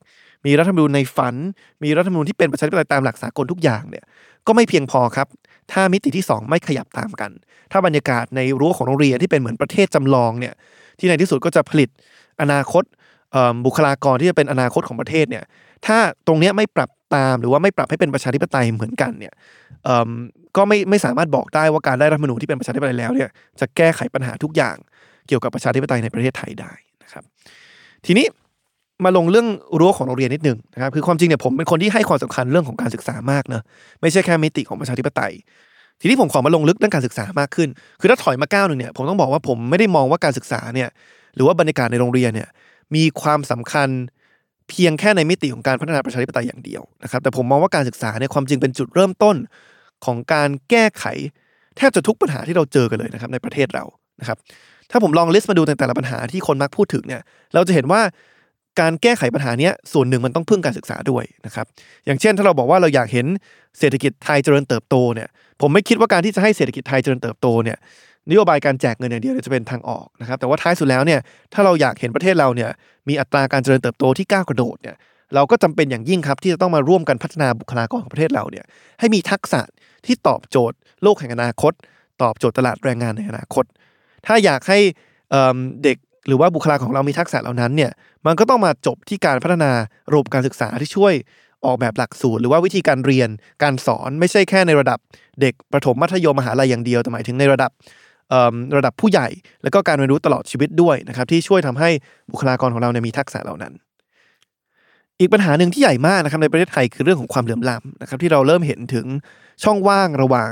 Speaker 2: มีรัฐธรรมนูญในฝัน มีรัฐธรรมนูญที่เป็นประชาธิปไตยตามหลักสากลทุกอย่างเนี่ยก็ไม่เพียงพอครับ ถ้ามิติที่สองไม่ขยับตามกัน ถ้าบรรยากาศในรั้วของโรงเรียนที่เป็นเหมือนประเทศจำลองเนี่ยที่ในที่สุดก็จะผลิตอนาคตบุคลากรที่จะเป็นอนาคตของประเทศเนี่ยถ้าตรงเนี้ยไม่ปรับตามหรือว่าไม่ปรับให้เป็นประชาธิปไตยเหมือนกันเนี่ย ก็ไม่ไม่สามารถบอกได้ว่าการได้รัฐมนูญที่เป็นประชาธิปไตยแล้วเนี่ยจะแก้ไขปัญหาทุกอย่างเกี่ยวกับประชาธิปไตยในประเทศไทยได้นะครับ ทีนี้มาลงเรื่องรั้วของโรงเรียนนิดหนึ่งนะครับคือความจริงเนี่ยผมเป็นคนที่ให้ความสำคัญเรื่องของการศึกษามากเนอะไม่ใช่แค่มิติของประชาธิปไตย ทีนี้ผมขอมาลงลึกเรื่องการศึกษามากขึ้น คือถ้าถอยมาก้าวหนึ่งเนี่ยผมต้องบอกว่าผมไม่ได้มองว่าการศึกษาเนี่ยหรือว่าบรรยากาศในโรงเรียนเนี่ยมีความสำคัญเพียงแค่ในมิติของการพัฒนาประชาธิปไตยอย่างเดียวนะครับแต่ผมมองว่าการศึกษาเนี่ยความจริงเป็นจุดเริ่มต้น ของการแก้ไข แทบจะทุกปัญหาที่เราเจอกันเลยนะครับในประเทศเรานะครับ ถ้าผมลองลิสต์มาดูในแต่ละปัญหาที่คนมักพูดถึงเนี่ย เราจะเห็นว่าการแก้ไขปัญหานี้ส่วนหนึ่งมันต้องพึ่งการศึกษาด้วยนะครับ อย่างเช่นถ้าเราบอกว่าเราอยากเห็นเศรษฐกิจไทยเจริญเติบโตเนี่ย ผมไม่คิดว่าการที่จะให้เศรษฐกิจไทยเจริญเติบโตเนี่ยนโยบายการแจกเงินอย่างเดียวจะเป็นทางออกนะครับ แต่ว่าท้ายสุดแล้วเนี่ยถ้าเราอยากเห็นประเทศเราเนี่ยมีอัตราการเจริญเติบโตที่ก้าวกระโดดเนี่ย เราก็จำเป็นอย่างยิ่งครับที่จะต้องมาร่วมกันพัฒนาบุคลากรของประเทศเราเนี่ยให้มีทักษะที่ตอบโจทย์โลกแห่งอนาคต ตอบโจทย์ตลาดแรงงานในอนาคต ถ้าอยากให้เเด็กหรือว่าบุคลากรของเรามีทักษะเหล่านั้นเนี่ยมันก็ต้องมาจบที่การพัฒนาระบบการศึกษาที่ช่วยออกแบบหลักสูตร หรือว่าวิธีการเรียนการสอนไม่ใช่แค่ในระดับเด็กประถมมัธยมมหาลัยอย่างเดียวแต่หมายถึงในระดับระดับผู้ใหญ่ แล้วก็การเรียนรู้ตลอดชีวิตด้วยนะครับที่ช่วยทำให้บุคลากรของเราเนี่ยมีทักษะเหล่านั้น อีกปัญหาหนึ่งที่ใหญ่มากนะครับในประเทศไทยคือเรื่องของความเหลื่อมล้ำนะครับที่เราเริ่มเห็นถึงช่องว่างระหว่าง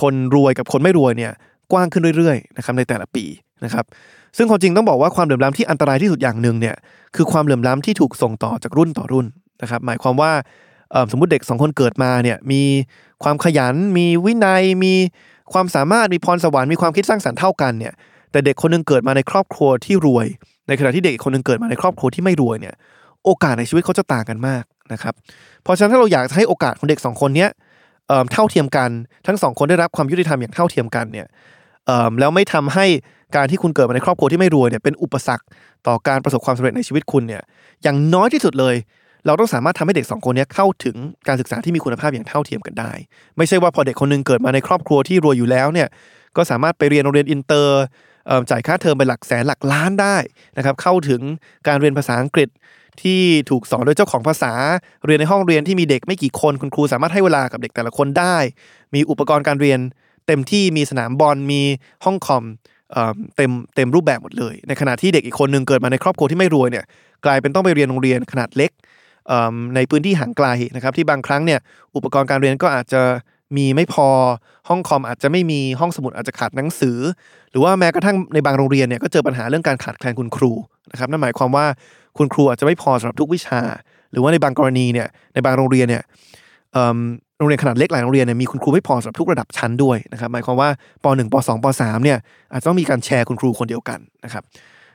Speaker 2: คนรวยกับคนไม่รวยเนี่ยกว้างขึ้นเรื่อยๆนะครับในแต่ละปีนะครับซึ่งความจริงต้องบอกว่าความเหลื่อมล้ำที่อันตรายที่สุดอย่างหนึ่งเนี่ยคือความเหลื่อมล้ำที่ถูกส่งต่อจากรุ่นต่อรุ่นนะครับหมายความว่าสมมุติเด็กสองคนเกิดมาเนี่ยมีความขยัน มีวินัย มีความสามารถมีพรสวรรค์มีความคิดสร้างสรรค์เท่ากันเนี่ยแต่เด็กคนหนึงเกิดมาในครอบครัวที่รวย ในขณะที่เด็กอีกคนหนึงเกิดมาในครอบครัวที่ไม่รวยเนี่ย โอกาสในชีวิตเขาจะต่างกันมากนะครับเพราะฉะนั้นถ้าเราอยากให้โอกาสของเด็กสองคนเนี้ยเท่าเทียมกันทั้งสองคนได้รับความยุติธรรมอย่างเท่าเทียมกันเนี่ยแล้วไม่ทำให้การที่คุณเกิดมาในครอบครัวที่ไม่รวยเนี่ยเป็นอุปสรรคต่อการประสบความสำเร็จในชีวิตคุณเนี่ยอย่างน้อยที่สุดเลย เราต้องสามารถทำให้เด็กสองคนนี้เข้าถึงการศึกษาที่มีคุณภาพอย่างเท่าเทียมกันได้ ไม่ใช่ว่าพอเด็กคนหนึ่งเกิดมาในครอบครัวที่รวยอยู่แล้วเนี่ยก็สามารถไปเรียนโรงเรียนอินเตอร์จ่ายค่าเทอมไปหลักแสนหลักล้านได้นะครับเข้าถึงการเรียนภาษาอังกฤษ ที่ถูกสอนโดยเจ้าของภาษา เรียนในห้องเรียนที่มีเด็กไม่กี่คนคุณครูสามารถให้เวลากับเด็กแต่ละคนได้ มีอุปกรณ์การเรียน เต็มที่มีสนามบอลมีห้องคอมเอิ่มเต็มเต็มรูปแบบหมดเลย ในขณะที่เด็กอีกคนหนึ่งเกิดมาในครอบครัวที่ไม่รวยเนี่ยกลายเป็นต้องไปเรียนโรงเรียนขนาดเล็กเอิ่มในพื้นที่ห่างไกลนะครับที่บางครั้งเนี่ยอุปกรณ์การเรียนก็อาจจะมีไม่พอห้องคอมอาจจะไม่มีห้องสมุดอาจจะขาดหนังสือ หรือว่าแม้กระทั่งในบางโรงเรียนเนี่ยก็เจอปัญหาเรื่องการขาดแคลนคุณครูนะครับนั่นหมายความว่า คุณครูอาจจะไม่พอสำหรับทุกวิชา หรือว่าในบางกรณีเนี่ยในบางโรงเรียนเนี่ยโรงเรียนขนาดเล็กหลายโรงเรียนเนี่ยมีคุณครูไม่พอสำหรับทุกระดับชั้นด้วยนะครับหมายความว่าป .1 ป .2 ป .3 เนี่ยอาจจะต้องมีการแชร์คุณครูคนเดียวกันนะครับ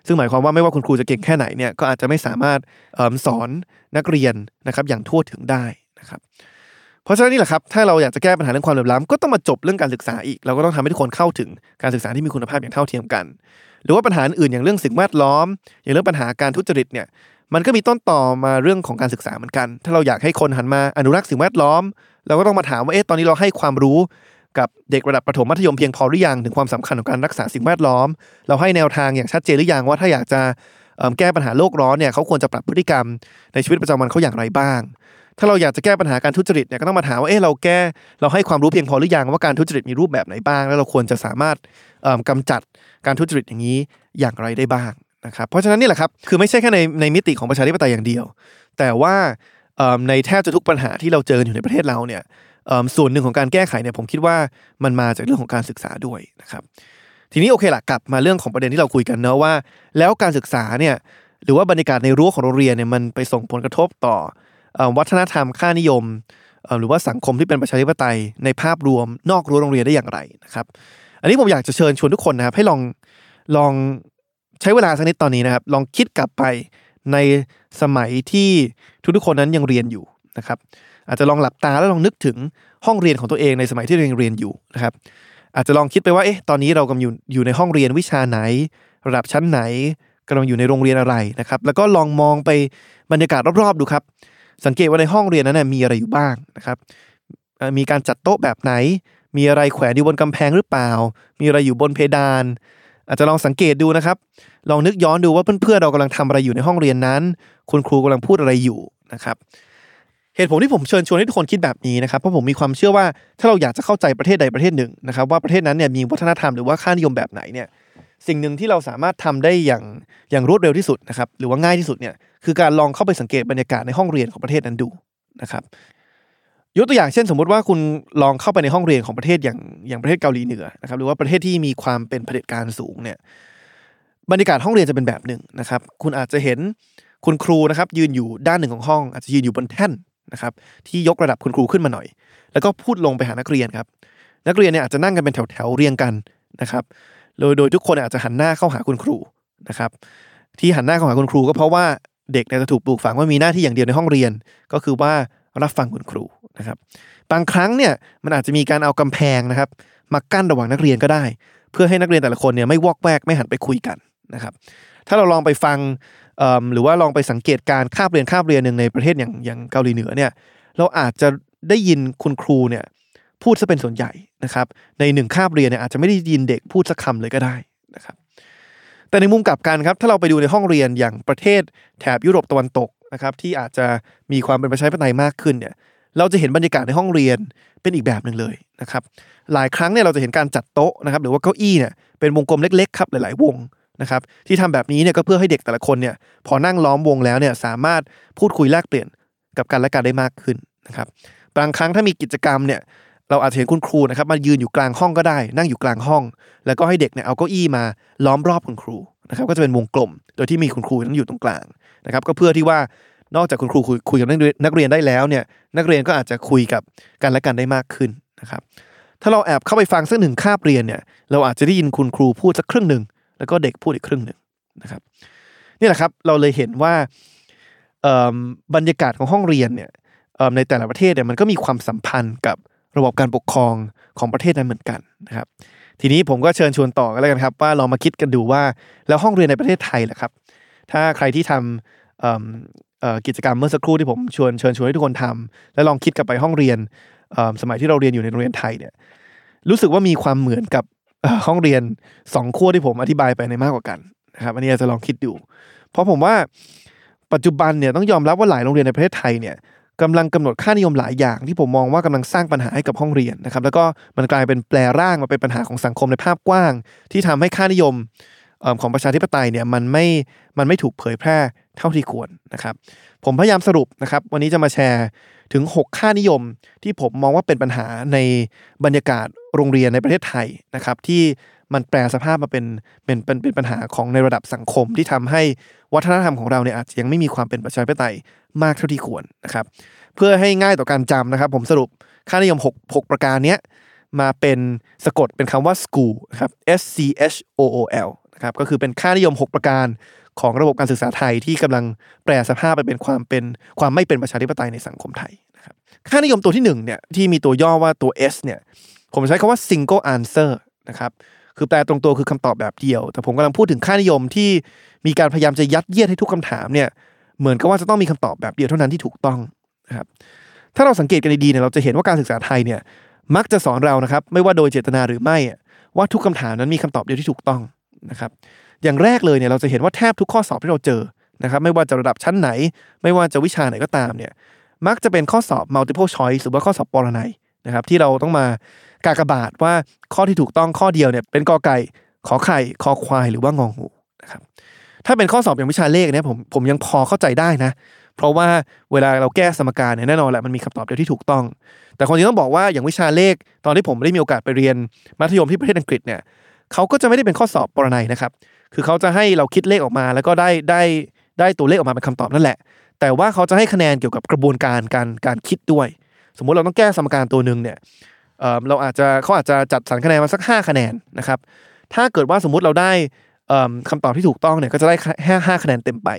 Speaker 2: ซึ่งหมายความว่าไม่ว่าคุณครูจะเก่งแค่ไหนเนี่ยก็อาจจะไม่สามารถอสอนนักเรียนนะครับอย่างทั่วถึงได้นะครับ ราะฉะนั้นนี่แหละครับถ้าเราอยากจะแก้ปัญหาเรื่องความเหลื่อมล้ำก็ต้องมาจบเรื่องการศึกษาอีก เราก็ต้องทำให้ทุกคนเข้าถึงการศึกษาที่มีคุณภาพอย่างเท่าเทียมกัน หรือว่าปัญหาอื่นอย่างเรื่องสิ่งแวดล้อม อย่างเรื่องปัญหาการทุจริตเนี่ยมันก็มีต้นต่อมาเรื่องของการศึกษาเหมือนกัน ถ้าเราอยากให้คนหันมาอนุรักษ์สิ่งแวดล้อม เราก็ต้องมาถามว่าเอ๊ะตอนนี้เราให้ความรู้กับเด็กระดับประถมมัธยมเพียงพอหรือยังถึงความสำคัญของการรักษาสิ่งแวดล้อม เราให้แนวทางอย่างชัดเจนหรือยังว่าถ้าอยากจะแก้ปัญหาโลกร้อนเนี่ยเขาควรจะปรับพฤติกรรมในชีวิตประจำวันเขาอย่างไรบ้าง ถ้าเราอยากจะแก้ปัญหาการทุจริตเนี่ยก็ต้องมาถามว่าเอ๊ะเราแก้เราให้ความรู้เพียงพอหรือยังว่าการทุจริตมีรูปแบบไหนบ้าง แล้วเราควรจะสามารถเอิ่มกำจัดการทุจริตอย่างนี้อย่างไรได้บ้างนะครับเพราะฉะนั้นนี่แหละครับคือไม่ใช่แค่ในในมิติของประชาธิปไตยอย่างเดียว แต่ว่าในแทบจะทุกปัญหาที่เราเจออยู่ในประเทศเราเนี่ยส่วนหนึ่งของการแก้ไขเนี่ยผมคิดว่ามันมาจากเรื่องของการศึกษาด้วยนะครับทีนี้โอเคละกลับมาเรื่องของประเด็นที่เราคุยกันเนอะว่า แล้วการศึกษาเนี่ยหรือว่าบรรยากาศในรั้วของโรงเรียนเนี่ยมันไปส่งผลกระทบต่อ วัฒนธรรมค่านิยม หรือว่าสังคมที่เป็นประชาธิปไตยในภาพรวมนอกรั้วโรงเรียนได้อย่างไรนะครับ อันนี้ผมอยากจะเชิญชวนทุกคนนะครับ ให้ลองลองใช้เวลาสักนิดตอนนี้นะครับ ลองคิดกลับไปในสมัยที่ทุกๆคนนั้นยังเรียนอยู่นะครับ อาจจะลองหลับตาแล้วลองนึกถึงห้องเรียนของตัวเองในสมัยที่เรายังเรียนอยู่นะครับ อาจจะลองคิดไปว่าเอ๊ะตอนนี้เรากำลังอยู่อยู่ในห้องเรียนวิชาไหน ระดับชั้นไหนกำลังอยู่ในโรงเรียนอะไรนะครับ แล้วก็ลองมองไปบรรยากาศรอบๆดูครับ สังเกตว่าในห้องเรียนนั้นนะมีอะไรอยู่บ้างนะครับ มีการจัดโต๊ะแบบไหน มีอะไรแขวนอยู่บนกำแพงหรือเปล่า มีอะไรอยู่บนเพดาน อาจจะลองสังเกตดูนะครับ ลองนึกย้อนดูว่าเพื่อนๆเรากำลังทำอะไรอยู่ในห้องเรียนนั้น คุณครูกำลังพูดอะไรอยู่นะครับเหตุผลที่ผมเชิญชวนให้ทุกคนคิดแบบนี้นะครับเพราะผมมีความเชื่อว่าถ้าเราอยากจะเข้าใจประเทศใดประเทศหนึ่งนะครับ ว่าประเทศนั้นเนี่ยมีวัฒนธรรมหรือว่าค่านิยมแบบไหนเนี่ยสิ่งหนึ่งที่เราสามารถทำได้อย่างอย่างรวดเร็วที่สุดนะครับหรือว่าง่ายที่สุดเนี่ย คือการลองเข้าไปสังเกตบรรยากาศในห้องเรียนของประเทศนั้นดูนะครับยกตัวอย่างเช่นสมมุติว่าคุณลองเข้าไปในห้องเรียนของประเทศอย่างอย่างประเทศเกาหลีเหนือนะครับหรือว่าประเทศที่มีความเป็นเผด็จการสูงเนี่ยบรรยากาศห้องเรียนจะเป็นแบบหนึ่งนะครับ คุณอาจจะเห็นคุณครูนะครับ ยืนอยู่ด้านหนึ่งของห้อง อาจจะยืนอยู่บนแท่นนะครับ ที่ยกระดับคุณครูขึ้นมาหน่อย แล้วก็พูดลงไปหานักเรียนครับ นักเรียนเนี่ยอาจจะนั่งกันเป็นแถวๆเรียงกันนะครับโดยโดยทุกคนอาจจะหันหน้าเข้าหาคุณครูนะครับ ที่หันหน้าเข้าหาคุณครูก็เพราะว่า เด็กเนี่ยจะถูกปลูกฝังว่ามีหน้าที่อย่างเดียวในห้องเรียน ก็คือว่ารับฟังคุณครูนะครับ บางครั้งเนี่ยมันอาจจะมีการเอากำแพงนะครับ มากั้นระหว่างนักเรียนก็ได้ เพื่อให้นักเรียนแต่ละคนเนี่ยไม่วอกแวกไม่หันไปคุยกันนะครับ ถ้าเราลองไปฟังหรือว่าลองไปสังเกตการคาบเรียนคาบเรียนหนึ่งในประเทศอย่างอย่างเกาหลีเหนือเนี่ยเราอาจจะได้ยินคุณครูเนี่ยพูดซะเป็นส่วนใหญ่นะครับ ในหนึ่งคาบเรียนเนี่ยอาจจะไม่ได้ยินเด็กพูดสักคำเลยก็ได้นะครับ แต่ในมุมกลับกันครับถ้าเราไปดูในห้องเรียนอย่างประเทศแถบยุโรปตะวันตกนะครับที่อาจจะมีความเป็นประชาธิปไตยมากขึ้นเนี่ยเราจะเห็นบรรยากาศในห้องเรียนเป็นอีกแบบหนึ่งเลยนะครับหลายครั้งเนี่ยเราจะเห็นการจัดโต๊ะนะครับหรือว่าเก้าอี้เนี่ยเป็นวงกลมเล็กๆครับหลายๆ วงนะครับที่ทำแบบนี้เนี่ยก็เพื่อให้เด็กแต่ละคนเนี่ยพอนั่งล้อมวงแล้วเนี่ยสามารถพูดคุยแลกเปลี่ยนกับกันและกันได้มากขึ้นนะครับบางครั้งถ้ามีกิจกรรมเนี่ย เราอาจจะเห็นคุณครูนะครับมายืนอยู่กลางห้องก็ได้ นั่งอยู่กลางห้อง แล้วก็ให้เด็กเนี่ยเอาเก้าอี้มาล้อมรอบคุณครูนะครับก็จะเป็นวงกลม โดยที่มีคุณครูนั้นอยู่ตรงกลางนะครับก็เพื่อที่ว่านอกจากคุณครูคุยกับนักเรียนได้แล้วเนี่ยนักเรียนก็อาจจะคุยกับกันและกันได้มากขึ้นนะครับถ้าเราแอบเข้าไปฟังสักหนึ่งคาบเรียนเนี่ยเราอาจจะได้ยินคุณครูพูดสักครึ่งหนึ่งแล้วก็เด็กพูดอีกครึ่งหนึ่งนะครับนี่แหละครับเราเลยเห็นว่าเอิ่มบรรยากาศของห้องเรียนเนี่ยเอิ่มในแต่ละประเทศเนี่ยมันก็มีความสัมพันธ์กับ ระบบการปกครองของประเทศนั้นเหมือนกันนะครับ ทีนี้ผมก็เชิญชวนต่อกันแล้วกันครับ ว่าลองมาคิดกันดูว่าแล้วห้องเรียนในประเทศไทยล่ะครับ ถ้าใครที่ทำกิจกรรมเมื่อสักครู่ที่ผมชวนเชิญชวนให้ทุกคนทำแล้วลองคิดกลับไปห้องเรียนสมัยที่เราเรียนอยู่ในโรงเรียนไทยเนี่ยรู้สึกว่ามีความเหมือนกับห้องเรียนสองขั้วที่ผมอธิบายไปในมากกว่ากันนะครับอันนี้จจะลองคิดดู เพราะผมว่าปัจจุบันเนี่ยต้องยอมรับว่าหลายโรงเรียนในประเทศไทยเนี่ย กำลังกำหนดค่านิยมหลายอย่าง ที่ผมมองว่ากำลังสร้างปัญหาให้กับห้องเรียนนะครับ แล้วก็มันกลายเป็นแปลร่างมาเป็นปัญหาของสังคมในภาพกว้าง ที่ทำให้ค่านิยมเอิ่มของประชาธิปไตยเนี่ยมันไม่มันไม่ถูกเผยแพร่เท่าที่ควรนะครับ ผมพยายามสรุปนะครับ วันนี้จะมาแชร์ถึง 6 ค่านิยมที่ผมมองว่าเป็นปัญหาในบรรยากาศ โรงเรียนในประเทศไทยนะครับ ที่มันแปลสภาพมาเป็นเป็นเป็นเป็นปัญหาของในระดับสังคมที่ทำให้วัฒนธรรมของเราเนี่ยอาจจะยังไม่มีความเป็นประชาธิปไตยมากเท่าที่ควรนะครับ เพื่อให้ง่ายต่อการจำนะครับ ผมสรุปค่านิยม 6 6 ประการเนี้ยมาเป็นสะกดเป็นคำว่า school นะครับ S C H O O L นะครับก็คือเป็นค่านิยม 6 ประการของระบบการศึกษาไทยที่กำลังแปลสภาพไปเป็นความเป็นความไม่เป็นประชาธิปไตยในสังคมไทยนะครับค่านิยมตัวที่1เนี่ยที่มีตัวย่อว่าตัว S เนี่ย ผมใช้คำว่า single answer นะครับคือแปลตรงตัวคือคำตอบแบบเดียว แต่ผมกำลังพูดถึงค่านิยมที่มีการพยายามจะยัดเยียดให้ทุกคำถามเนี่ยเหมือนกับว่าจะต้องมีคำตอบแบบเดียวเท่านั้นที่ถูกต้องนะครับถ้าเราสังเกตกันดีๆเนี่ยเราจะเห็นว่าการศึกษาไทยเนี่ยมักจะสอนเรานะครับไม่ว่าโดยเจตนาหรือไม่อะว่าทุกคำถามนั้นมีคำตอบเดียวที่ถูกต้องนะครับอย่างแรกเลยเนี่ยเราจะเห็นว่าแทบทุกข้อสอบที่เราเจอนะครับไม่ว่าจะระดับชั้นไหน ไม่ว่าจะวิชาไหนก็ตามเนี่ยมักจะเป็นข้อสอบ multiple choice หรือว่าข้อสอบปรนัยนะครับที่เราต้องมา กากบาทว่าข้อที่ถูกต้องข้อเดียวเนี่ยเป็นกอไก่ขอไข่คอควายหรือว่างองูนะครับถ้าเป็นข้อสอบอย่างวิชาเลขเนี่ยผมผมยังพอเข้าใจได้นะ เพราะว่าเวลาเราแก้สมการเนี่ยแน่นอนแหละมันมีคำตอบเดียวที่ถูกต้อง แต่คนที่ต้องบอกว่าอย่างวิชาเลข ตอนที่ผมได้มีโอกาสไปเรียนมัธยมที่ประเทศอังกฤษเนี่ยเขาก็จะไม่ได้เป็นข้อสอบปรนัยนะครับ คือเขาจะให้เราคิดเลขออกมา แล้วก็ได้ได้ได้ตัวเลขออกมาเป็นคำตอบนั่นแหละ แต่ว่าเขาจะให้คะแนนเกี่ยวกับกระบวนการการการคิดด้วย สมมุติเราต้องแก้สมการตัวหนึ่งเนี่ย เเราอาจจะเขาอาจจะจัดสรรคะแนนมาสัก 5 คะแนนนะครับ ถ้าเกิดว่าสมมุติเราได้เอิ่มคำตอบที่ถูกต้องเนี่ยก็จะได้แค่ห้าคะแนนเต็มไป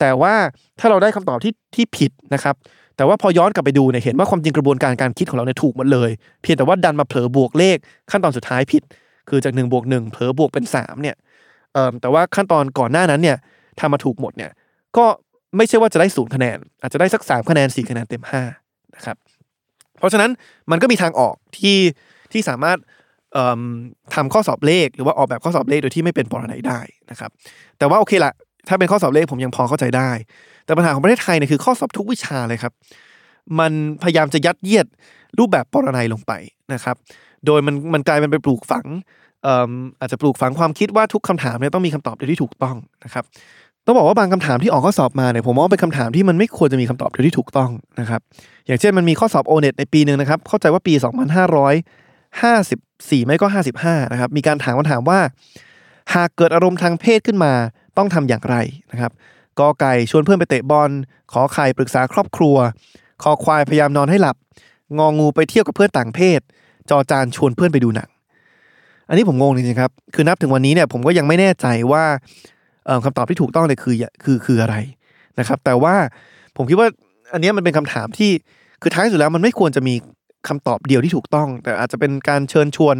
Speaker 2: แต่ว่าถ้าเราได้คำตอบที่ที่ผิดนะครับ แต่ว่าพอย้อนกลับไปดูเนี่ยเห็นว่าความจริงกระบวนการการคิดของเราเนี่ยถูกหมดเลย เพียงแต่ว่าดันมาเผลอบวกเลขขั้นตอนสุดท้ายผิด คือจาก1นบวกหเผลอบวกเป็น3เนี่ยแต่ว่าขั้นตอนก่อนหน้านั้นเนี่ยทำมาถูกหมดเนี่ยก็ไม่ใช่ว่าจะได้ศูนย์คะแนน อาจจะได้สัก3คะแนน4คะแนนเต็ม5นะครับ เพราะฉะนั้นมันก็มีทางออกที่ที่สามารถเอิ่มทำข้อสอบเลขหรือว่าออกแบบข้อสอบเลขโดยที่ไม่เป็นปรนัยได้นะครับ แต่ว่าโอเคละถ้าเป็นข้อสอบเลขผมยังพอเข้าใจได้ แต่ปัญหาของประเทศไทยเนี่ยคือข้อสอบทุกวิชาเลยครับ มันพยายามจะยัดเยียดรูปแบบปรนัยลงไปนะครับ โดยมันมันกลายเป็นไปปลูกฝังอาจจะปลูกฝังความคิดว่าทุกคำถามเนี่ยต้องมีคำตอบเดียที่ถูกต้องนะครับ ต้องบอกว่าบางคำถามที่ออกข้อสอบมาเนี่ยผมมองว่าเป็นคำถามที่มันไม่ควรจะมีคำตอบเดียวที่ถูกต้องนะครับอย่างเช่นมันมีข้อสอบโอเน็ตในปีหนึ่งนะครับเข้าใจว่าปี 2554 ไม่ก็ 55นะครับมีการถามคำถามว่า หากเกิดอารมณ์ทางเพศขึ้นมาต้องทำอย่างไรนะครับกอไก่ชวนเพื่อนไปเตะบอล ขอไข่ปรึกษาครอบครัว คอควายพยายามนอนให้หลับ งองูไปเที่ยวกับเพื่อนต่างเพศ จอจานชวนเพื่อนไปดูหนัง อันนี้ผมงงจริงๆครับ คือนับถึงวันนี้เนี่ยผมก็ยังไม่แน่ใจว่า คำตอบที่ถูกต้องเลยคือคือคืออะไรนะครับ แต่ว่าผมคิดว่าอันนี้มันเป็นคำถามที่คือท้ายสุดแล้วมันไม่ควรจะมีคำตอบเดียวที่ถูกต้อง แต่อาจจะเป็นการเชิญชวน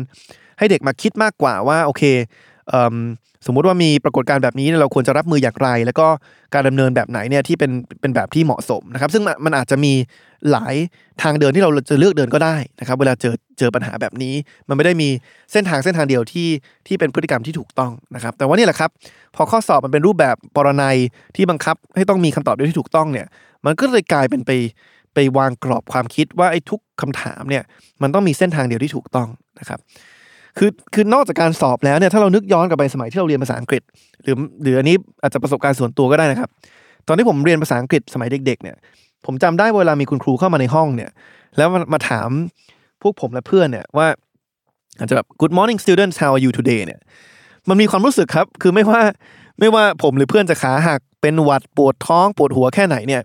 Speaker 2: ให้เด็กมาคิดมากกว่าว่าโอเคเอ สมมุติว่ามีปรากฏการณ์แบบนี้เราควรจะรับมืออย่างไร แล้วก็การดำเนินแบบไหนเนี่ยที่เป็นเป็นแบบที่เหมาะสมนะครับ ซึ่งมันมันอาจจะมีหลายทางเดินที่เราจะเลือกเดินก็ได้นะครับ เวลาเจอเจอปัญหาแบบนี้ มันไม่ได้มีเส้นทางเส้นทางเดียวที่ที่เป็นพฤติกรรมที่ถูกต้องนะครับ แต่ว่านี่แหละครับ พอข้อสอบมันเป็นรูปแบบปรนัยที่บังคับให้ต้องมีคำตอบเดียวที่ถูกต้องเนี่ย มันก็เลยกลายเป็นไปไปวางกรอบความคิดว่าไอ้ทุกคำถามเนี่ยมันต้องมีเส้นทางเดียวที่ถูกต้องนะครับ คือคือนอกจากการสอบแล้วเนี่ยถ้าเรานึกย้อนกลับไปสมัยที่เราเรียนภาษาอังกฤษ หรือหรืออันนี้อาจจะประสบการณ์ส่วนตัวก็ได้นะครับ ตอนที่ผมเรียนภาษาอังกฤษสมัยเด็ก ๆ เนี่ย ผมจำได้เวลามีคุณครูเข้ามาในห้องเนี่ย แล้วมามาถามพวกผมและเพื่อนเนี่ยว่าอาจจะแบบ good morning students how are you today เนี่ย มันมีความรู้สึกครับ คือไม่ว่าไม่ว่าผมหรือเพื่อนจะขาหักเป็นหวัดปวดท้องปวดหัวแค่ไหนเนี่ย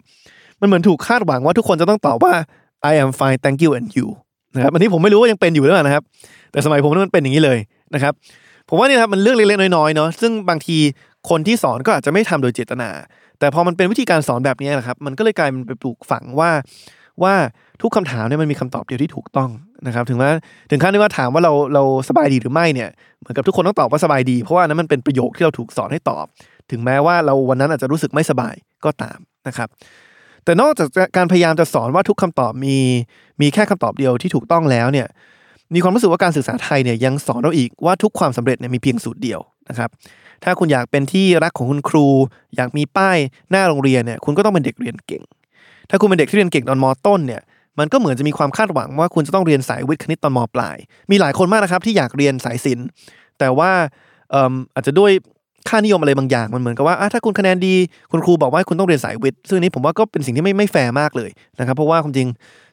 Speaker 2: มันเหมือนถูกคาดหวังว่าทุกคนจะต้องตอบว่า I am fine thank you and you นะครับอันนี้ผมไม่รู้ว่ายังเป็นอยู่หรือเปล่านะครับ แต่สมัยผมนั้นมันเป็นอย่างนี้เลยนะครับ ผมว่านี่ครับมันเรื่องเล็กๆน้อยๆเนาะซึ่งบางทีคนที่สอนก็อาจจะไม่ทำโดยเจตนา แต่พอมันเป็นวิธีการสอนแบบนี้นะครับ มันก็เลยกลายเป็นไปปลูกฝังว่าว่าทุกคำถามเนี่ยมันมีคำตอบเดียวที่ถูกต้องนะครับ ถึงแม้ถึงขั้นที่ว่าถามว่าเราเราสบายดีหรือไม่เนี่ยเหมือนกับทุกคนต้องตอบว่าสบายดี เพราะว่านั้นมันเป็นประโยคที่เราถูกสอนให้ตอบ ถึงแม้ว่าเราวันนั้นอาจจะรู้สึกไม่สบายก็ตามนะครับ แต่นอกจากการพยายามจะสอนว่าทุกคำตอบมีมีแค่คำตอบเดียวที่ถูกต้องแล้วเนี่ยมีความรู้สึกว่าการศึกษาไทยเนี่ยยังสอนเราอีกว่าทุกความสำเร็จเนี่ยมีเพียงสูตรเดียวนะครับ ถ้าคุณอยากเป็นที่รักของคุณครู อยากมีป้ายหน้าโรงเรียนเนี่ยคุณก็ต้องเป็นเด็กเรียนเก่ง ถ้าคุณเป็นเด็กที่เรียนเก่งตอนมต้นเนี่ยมันก็เหมือนจะมีความคาดหวังว่าคุณจะต้องเรียนสายวิทย์คณิตตอนมปลาย มีหลายคนมากนะครับที่อยากเรียนสายศิลป์แต่ว่าอาจจะด้วย ค่านิยมอะไรบางอย่าง มันเหมือนกับว่าถ้าคุณคะแนนดี คุณครูบอกว่าคุณต้องเรียนสายวิทย์ ซึ่งนี้ผมว่าก็เป็นสิ่งที่ไม่ไม่แฟร์มากเลยนะครับเพราะว่าความจริง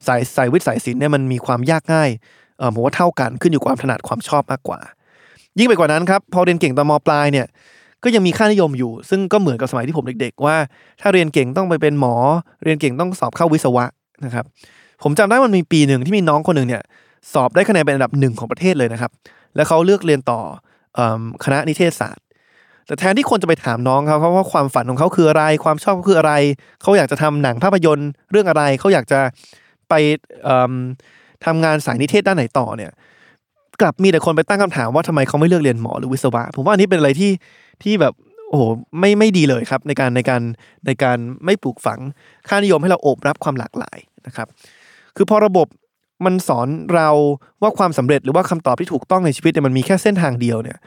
Speaker 2: สายสายวิทย์สายศิลป์เนี่ยมันมีความยากง่ายเออผมว่าเท่ากันขึ้นอยู่ความถนัดความชอบมากกว่า ยิ่งไปกว่านั้นครับพอเรียนเก่งตอนมปลายเนี่ยก็ยังมีค่านิยมอยู่ ซึ่งก็เหมือนกับสมัยที่ผมเด็ก ๆ ว่า ถ้าเรียนเก่งต้องไปเป็นหมอ เรียนเก่งต้องสอบเข้าวิศวะนะครับผมจำได้มันมีปีหนึ่งที่มีน้องคนหนึ่งเนี่ยสอบได้คะแนนเป็นอันดับหนึ่งของประเทศเลยนะครับ แล้วเขาเลือกเรียนต่ออคณะนิเทศศาสตร์ แต่แทนที่คนจะไปถามน้องเขาเขาว่าความฝันของเขาคืออะไร ความชอบเขาคืออะไร เขาอยากจะทำหนังภาพยนตร์เรื่องอะไรเขาอยากจะไปเอิ่มทำงานสายนิเทศด้านไหนต่อเนี่ย กลับมีแต่คนไปตั้งคำถามว่าทำไมเขาไม่เลือกเรียนหมอหรือวิศวะ ผมว่าอันนี้เป็นอะไรที่ที่แบบโอ้โหไม่ไม่ดีเลยครับ ในการในการในการไม่ปลูกฝังค่านิยมให้เราโอบรับความหลากหลายนะครับ คือพอระบบมันสอนเราว่าความสำเร็จหรือว่าคำตอบที่ถูกต้องในชีวิตเนี่ยมันมีแค่เส้นทางเดียวเนี่ย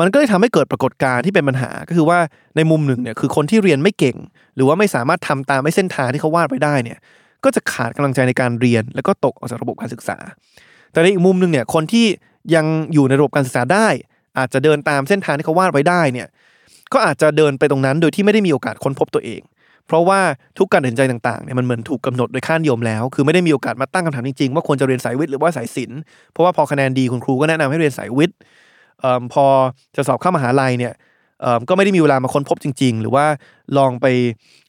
Speaker 2: มันก็เลยทำให้เกิดปรากฏการณ์ที่เป็นปัญหาก็คือว่าในมุมหนึ่งเนี่ยคือคนที่เรียนไม่เก่ง หรือว่าไม่สามารถทำตามไม่เส้นทางที่เขาวาดไว้ได้เนี่ยก็จะขาดกำลังใจในการเรียน แล้วก็ตกออกจากระบบการศึกษา แต่ในอีกมุมหนึ่งเนี่ยคนที่ยังอยู่ในระบบการศึกษาได้ อาจจะเดินตามเส้นทางที่เขาวาดไว้ได้เนี่ยก็อาจจะเดินไปตรงนั้นโดยที่ไม่ได้มีโอกาสค้นพบตัวเอง เพราะว่าทุกการตัดสินใจต่างๆเนี่ยมันเหมือนถูกกำหนดโดยค่านิยมแล้ว คือไม่ได้มีโอกาสมาตั้งคำถามจริงๆว่าควรจะเรียนสายวิทย์หรือว่าสายศิลป์เพราะว่าพอคะแนนดีคุณครูก็แนะนำให้เรียนสายวิทย์ อพอจะสอบเข้ามหาลัยเนี่ยก็ไม่ได้มีเวลามาค้นพบจริง ๆ หรือว่าลองไป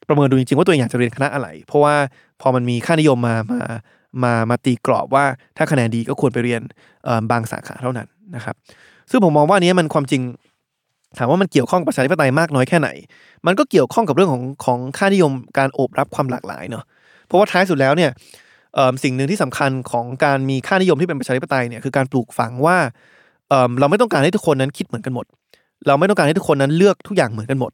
Speaker 2: ประเมินดูจริงๆ ว่าตัวเองอยากจะเรียนคณะอะไร เพราะว่าพอมันมีค่านิยมมามามามาตีกรอบว่าถ้าคะแนนดีก็ควรไปเรียนบางสาขาเท่านั้นนะครับซึ่งผมมองว่านี้มันความจริงถามว่ามันเกี่ยวข้องกับประชาธิปไตยมากน้อยแค่ไหน มันก็เกี่ยวข้องกับเรื่องของของค่านิยมการโอบรับความหลากหลายเนาะ เพราะว่าท้ายสุดแล้วเนี่ยสิ่งหนึ่งที่สำคัญของการมีค่านิยมที่เป็นประชาธิปไตยเนี่ยคือการปลูกฝังว่า เราไม่ต้องการให้ทุกคนนั้นคิดเหมือนกันหมด เราไม่ต้องการให้ทุกคนนั้นเลือกทุกอย่างเหมือนกันหมด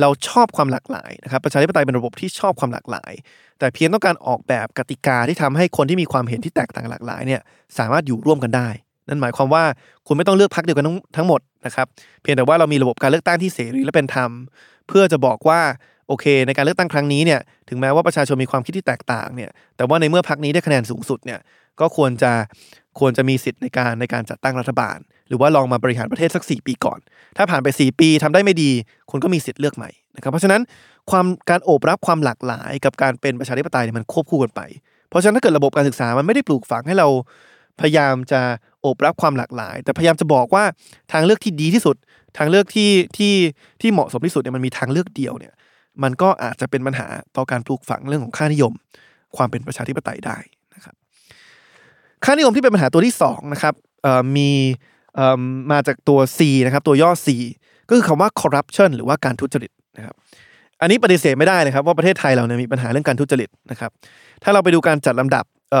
Speaker 2: เราชอบความหลากหลายนะครับประชาธิปไตยเป็นระบบที่ชอบความหลากหลาย แต่เพียงต้องการออกแบบกติกาที่ทำให้คนที่มีความเห็นที่แตกต่างหลากหลายเนี่ยสามารถอยู่ร่วมกันได้ นั่นหมายความว่าคุณไม่ต้องเลือกพรรคเดียวกันทั้งทั้งหมดนะครับเพียงแต่ว่าเรามีระบบการเลือกตั้งที่เสรีและเป็นธรรม เพื่อจะบอกว่าโอเค ในการเลือกตั้งครั้งนี้เนี่ยถึงแม้ว่าประชาชนมีความคิดที่แตกต่างเนี่ยแต่ว่าในเมื่อพรรคนี้ได้คะแนนสูงสุดเนี่ยก็ควรจะ ควรจะมีสิทธิ์ในการในการจัดตั้งรัฐบาล หรือว่าลองมาบริหารประเทศสัก 4 ปีก่อน ถ้าผ่านไป 4 ปีทำได้ไม่ดี คุณก็มีสิทธิ์เลือกใหม่นะครับเพราะฉะนั้นความการโอบรับความหลากหลายกับการเป็นประชาธิปไตยเนี่ยมันควบคู่กันไป เพราะฉะนั้นถ้าเกิดระบบการศึกษามันไม่ได้ปลูกฝังให้เราพยายามจะโอบรับความหลากหลาย แต่พยายามจะบอกว่าทางเลือกที่ดีที่สุด ทางเลือกที่ที่ที่เหมาะสมที่สุดเนี่ยมันมีทางเลือกเดียวเนี่ยมันก็อาจจะเป็นปัญหาต่อการปลูกฝังเรื่องของค่านิยม ความเป็นประชาธิปไตยได้ ค่านิยมที่เป็นปัญหาตัวที่สองนะครับมีมาจากตัว C นะครับตัวย่อ C ก็คือคำว่า corruption หรือว่าการทุจริตนะครับอันนี้ปฏิเสธไม่ได้เลยครับว่าประเทศไทยเราเนี่ยมีปัญหาเรื่องการทุจริตนะครับถ้าเราไปดูการจัดลำดับเ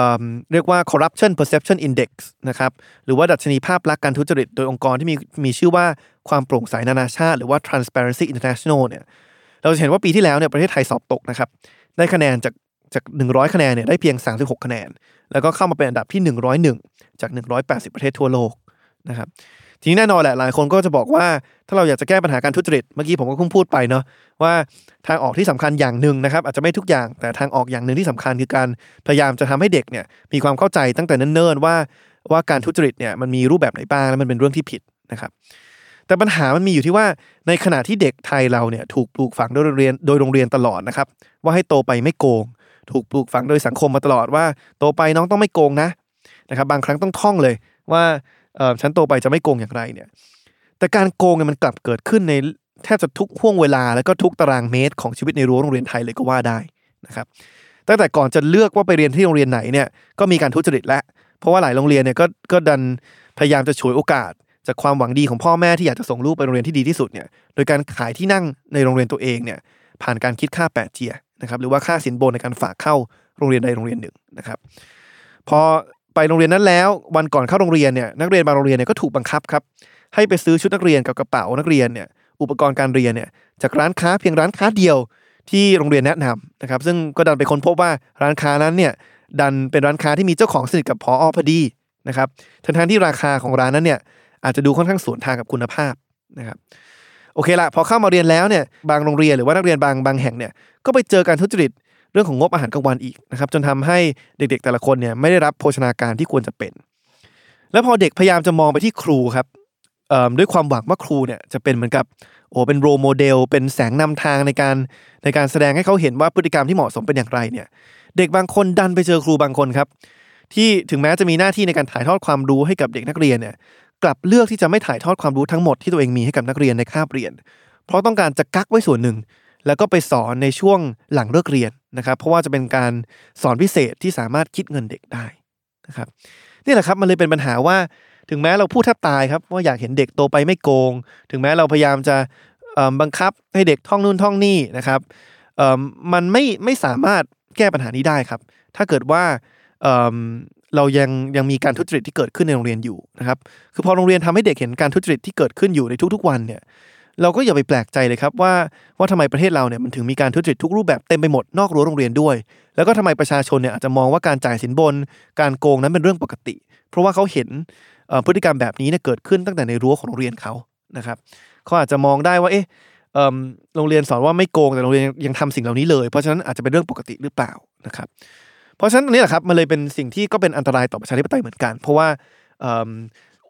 Speaker 2: เรียกว่า corruption perception index นะครับหรือว่าดัชนีภาพลักษณ์การทุจริต โดยองค์กรที่มีมีชื่อว่าความโปร่งใสนานาชาติ หรือว่า transparency international เนี่ยเราจะเห็นว่าปีที่แล้วเนี่ยประเทศไทยสอบตกนะครับได้คะแนนจาก จาก 100 คะแนนเนี่ยได้เพียง 36 คะแนน แล้วก็เข้ามาเป็นอันดับที่ 101 จาก 180 ประเทศทั่วโลกนะครับทีนี้แน่นอนแหละหลายคนก็จะบอกว่าถ้าเราอยากจะแก้ปัญหาการทุจริตเมื่อกี้ผมก็เพิ่งพูดไปเนาะว่าทางออกที่สำคัญอย่างหนึ่งนะครับ อาจจะไม่ทุกอย่างแต่ทางออกอย่างหนึ่งที่สำคัญคือการพยายามจะทำให้เด็กเนี่ยมีความเข้าใจตั้งแต่เนิ่นๆว่าว่าการทุจริตเนี่ยมันมีรูปแบบไหนบ้างและมันเป็นเรื่องที่ผิดนะครับแต่ปัญหามันมีอยู่ที่ว่าในขณะที่เด็กไทยเราเนี่ยถูกปลูกฝังโดยโรงเรียนโดยโรงเรียนตลอดนะครับว่าให้โตไปไม่โกง ถูกปลูกฝังโดยสังคมมาตลอดว่าโตไปน้องต้องไม่โกงนะนะครับบางครั้งต้องท่องเลยว่าเออฉันโตไปจะไม่โกงอย่างไรเนี่ยแต่การโกงเนี่ยมันกลับเกิดขึ้นในแทบจะทุกห่วงเวลาแล้วก็ทุกตารางเมตรของชีวิตในรั้วโรงเรียนไทยเลยก็ว่าได้นะครับตั้งแต่ก่อนจะเลือกว่าไปเรียนที่โรงเรียนไหนเนี่ยก็มีการทุจริตแล้ว เพราะว่าหลายโรงเรียนเนี่ยก็ก็ดันพยายามจะฉวยโอกาส จากความหวังดีของพ่อแม่ที่อยากจะส่งลูกไปโรงเรียนที่ดีที่สุดเนี่ยโดยการขายที่นั่งในโรงเรียนตัวเองเนี่ยผ่านการคิดค่าแปดเจีย นะครับหรือว่าค่าสินบนในการฝากเข้าโรงเรียนใดโรงเรียนหนึ่งนะครับ พอไปโรงเรียนนั้นแล้ว วันก่อนเข้าโรงเรียนเนี่ยนักเรียนบางโรงเรียนเนี่ยก็ถูกบังคับครับให้ไปซื้อชุดนักเรียนกับกระเป๋านักเรียนเนี่ยอุปกรณ์การเรียนเนี่ยจากร้านค้าเพียงร้านค้าเดียวที่โรงเรียนแนะนำนะครับ ซึ่งก็ดันไปค้นพบว่าร้านค้านั้นเนี่ยดันเป็นร้านค้าที่มีเจ้าของสนิทกับพออพอดีนะครับทั้งที่ราคาของร้านนั้นเนี่ยอาจจะดูค่อนข้างสวนทางกับคุณภาพนะครับ โอเคละพอเข้ามาเรียนแล้วเนี่ยบางโรงเรียนหรือว่านักเรียนบางบางแห่งเนี่ยก็ไปเจอการทุจริตเรื่องของงบอาหารกลางวันอีกนะครับจนทำให้เด็กๆ แต่ละคนเนี่ยไม่ได้รับโภชนาการที่ควรจะเป็น แล้วพอเด็กพยายามจะมองไปที่ครูครับด้วยความหวังว่าครูเนี่ยจะเป็นเหมือนกับโอ้เป็นโรโมเดล เป็นแสงนำทางในการในการแสดงให้เขาเห็นว่าพฤติกรรมที่เหมาะสมเป็นอย่างไรเนี่ย เด็กบางคนดันไปเจอครูบางคนครับ ที่ถึงแม้จะมีหน้าที่ในการถ่ายทอดความรู้ให้กับเด็กนักเรียนเนี่ย กลับเลือกที่จะไม่ถ่ายทอดความรู้ทั้งหมดที่ตัวเองมีให้กับนักเรียนในคาบเรียน เพราะต้องการจะกักไว้ส่วนหนึ่ง แล้วก็ไปสอนในช่วงหลังเลิกเรียนนะครับ เพราะว่าจะเป็นการสอนพิเศษที่สามารถคิดเงินเด็กได้นะครับนี่แหละครับมันเลยเป็นปัญหาว่าถึงแม้เราพูดแทบตายครับว่าอยากเห็นเด็กโตไปไม่โกง ถึงแม้เราพยายามจะบังคับให้เด็กท่องนู่นท่องนี่นะครับมันไม่ไม่สามารถแก้ปัญหานี้ได้ครับ ถ้าเกิดว่า เรายังยังมีการทุจริตที่เกิดขึ้นในโรงเรียนอยู่นะครับ คือพอโรงเรียนทำให้เด็กเห็นการทุจริตที่เกิดขึ้นอยู่ในทุกๆวันเนี่ย เราก็อย่าไปแปลกใจเลยครับว่าว่าทำไมประเทศเราเนี่ยมันถึงมีการทุจริตทุกรูปแบบเต็มไปหมดนอกรั้วโรงเรียนด้วย แล้วก็ทำไมประชาชนเนี่ยอาจจะมองว่าการจ่ายสินบน การโกงนั้นเป็นเรื่องปกติ เพราะว่าเขาเห็นพฤติกรรมแบบนี้เนี่ยเกิดขึ้นตั้งแต่ในรั้วของโรงเรียนเขานะครับเขาอาจจะมองได้ว่าเอ๊ะเอิ่มโรงเรียนสอนว่าไม่โกงแต่โรงเรียนยังทำสิ่งเหล่านี้เลย เพราะฉะนั้นอาจจะเป็นเรื่องปกติหรือเปล่านะครับ เพราะฉะนั้นตรงนี้แหละครับมันเลยเป็นสิ่งที่ก็เป็นอันตรายต่อประชาธิปไตยเหมือนกัน เพราะว่า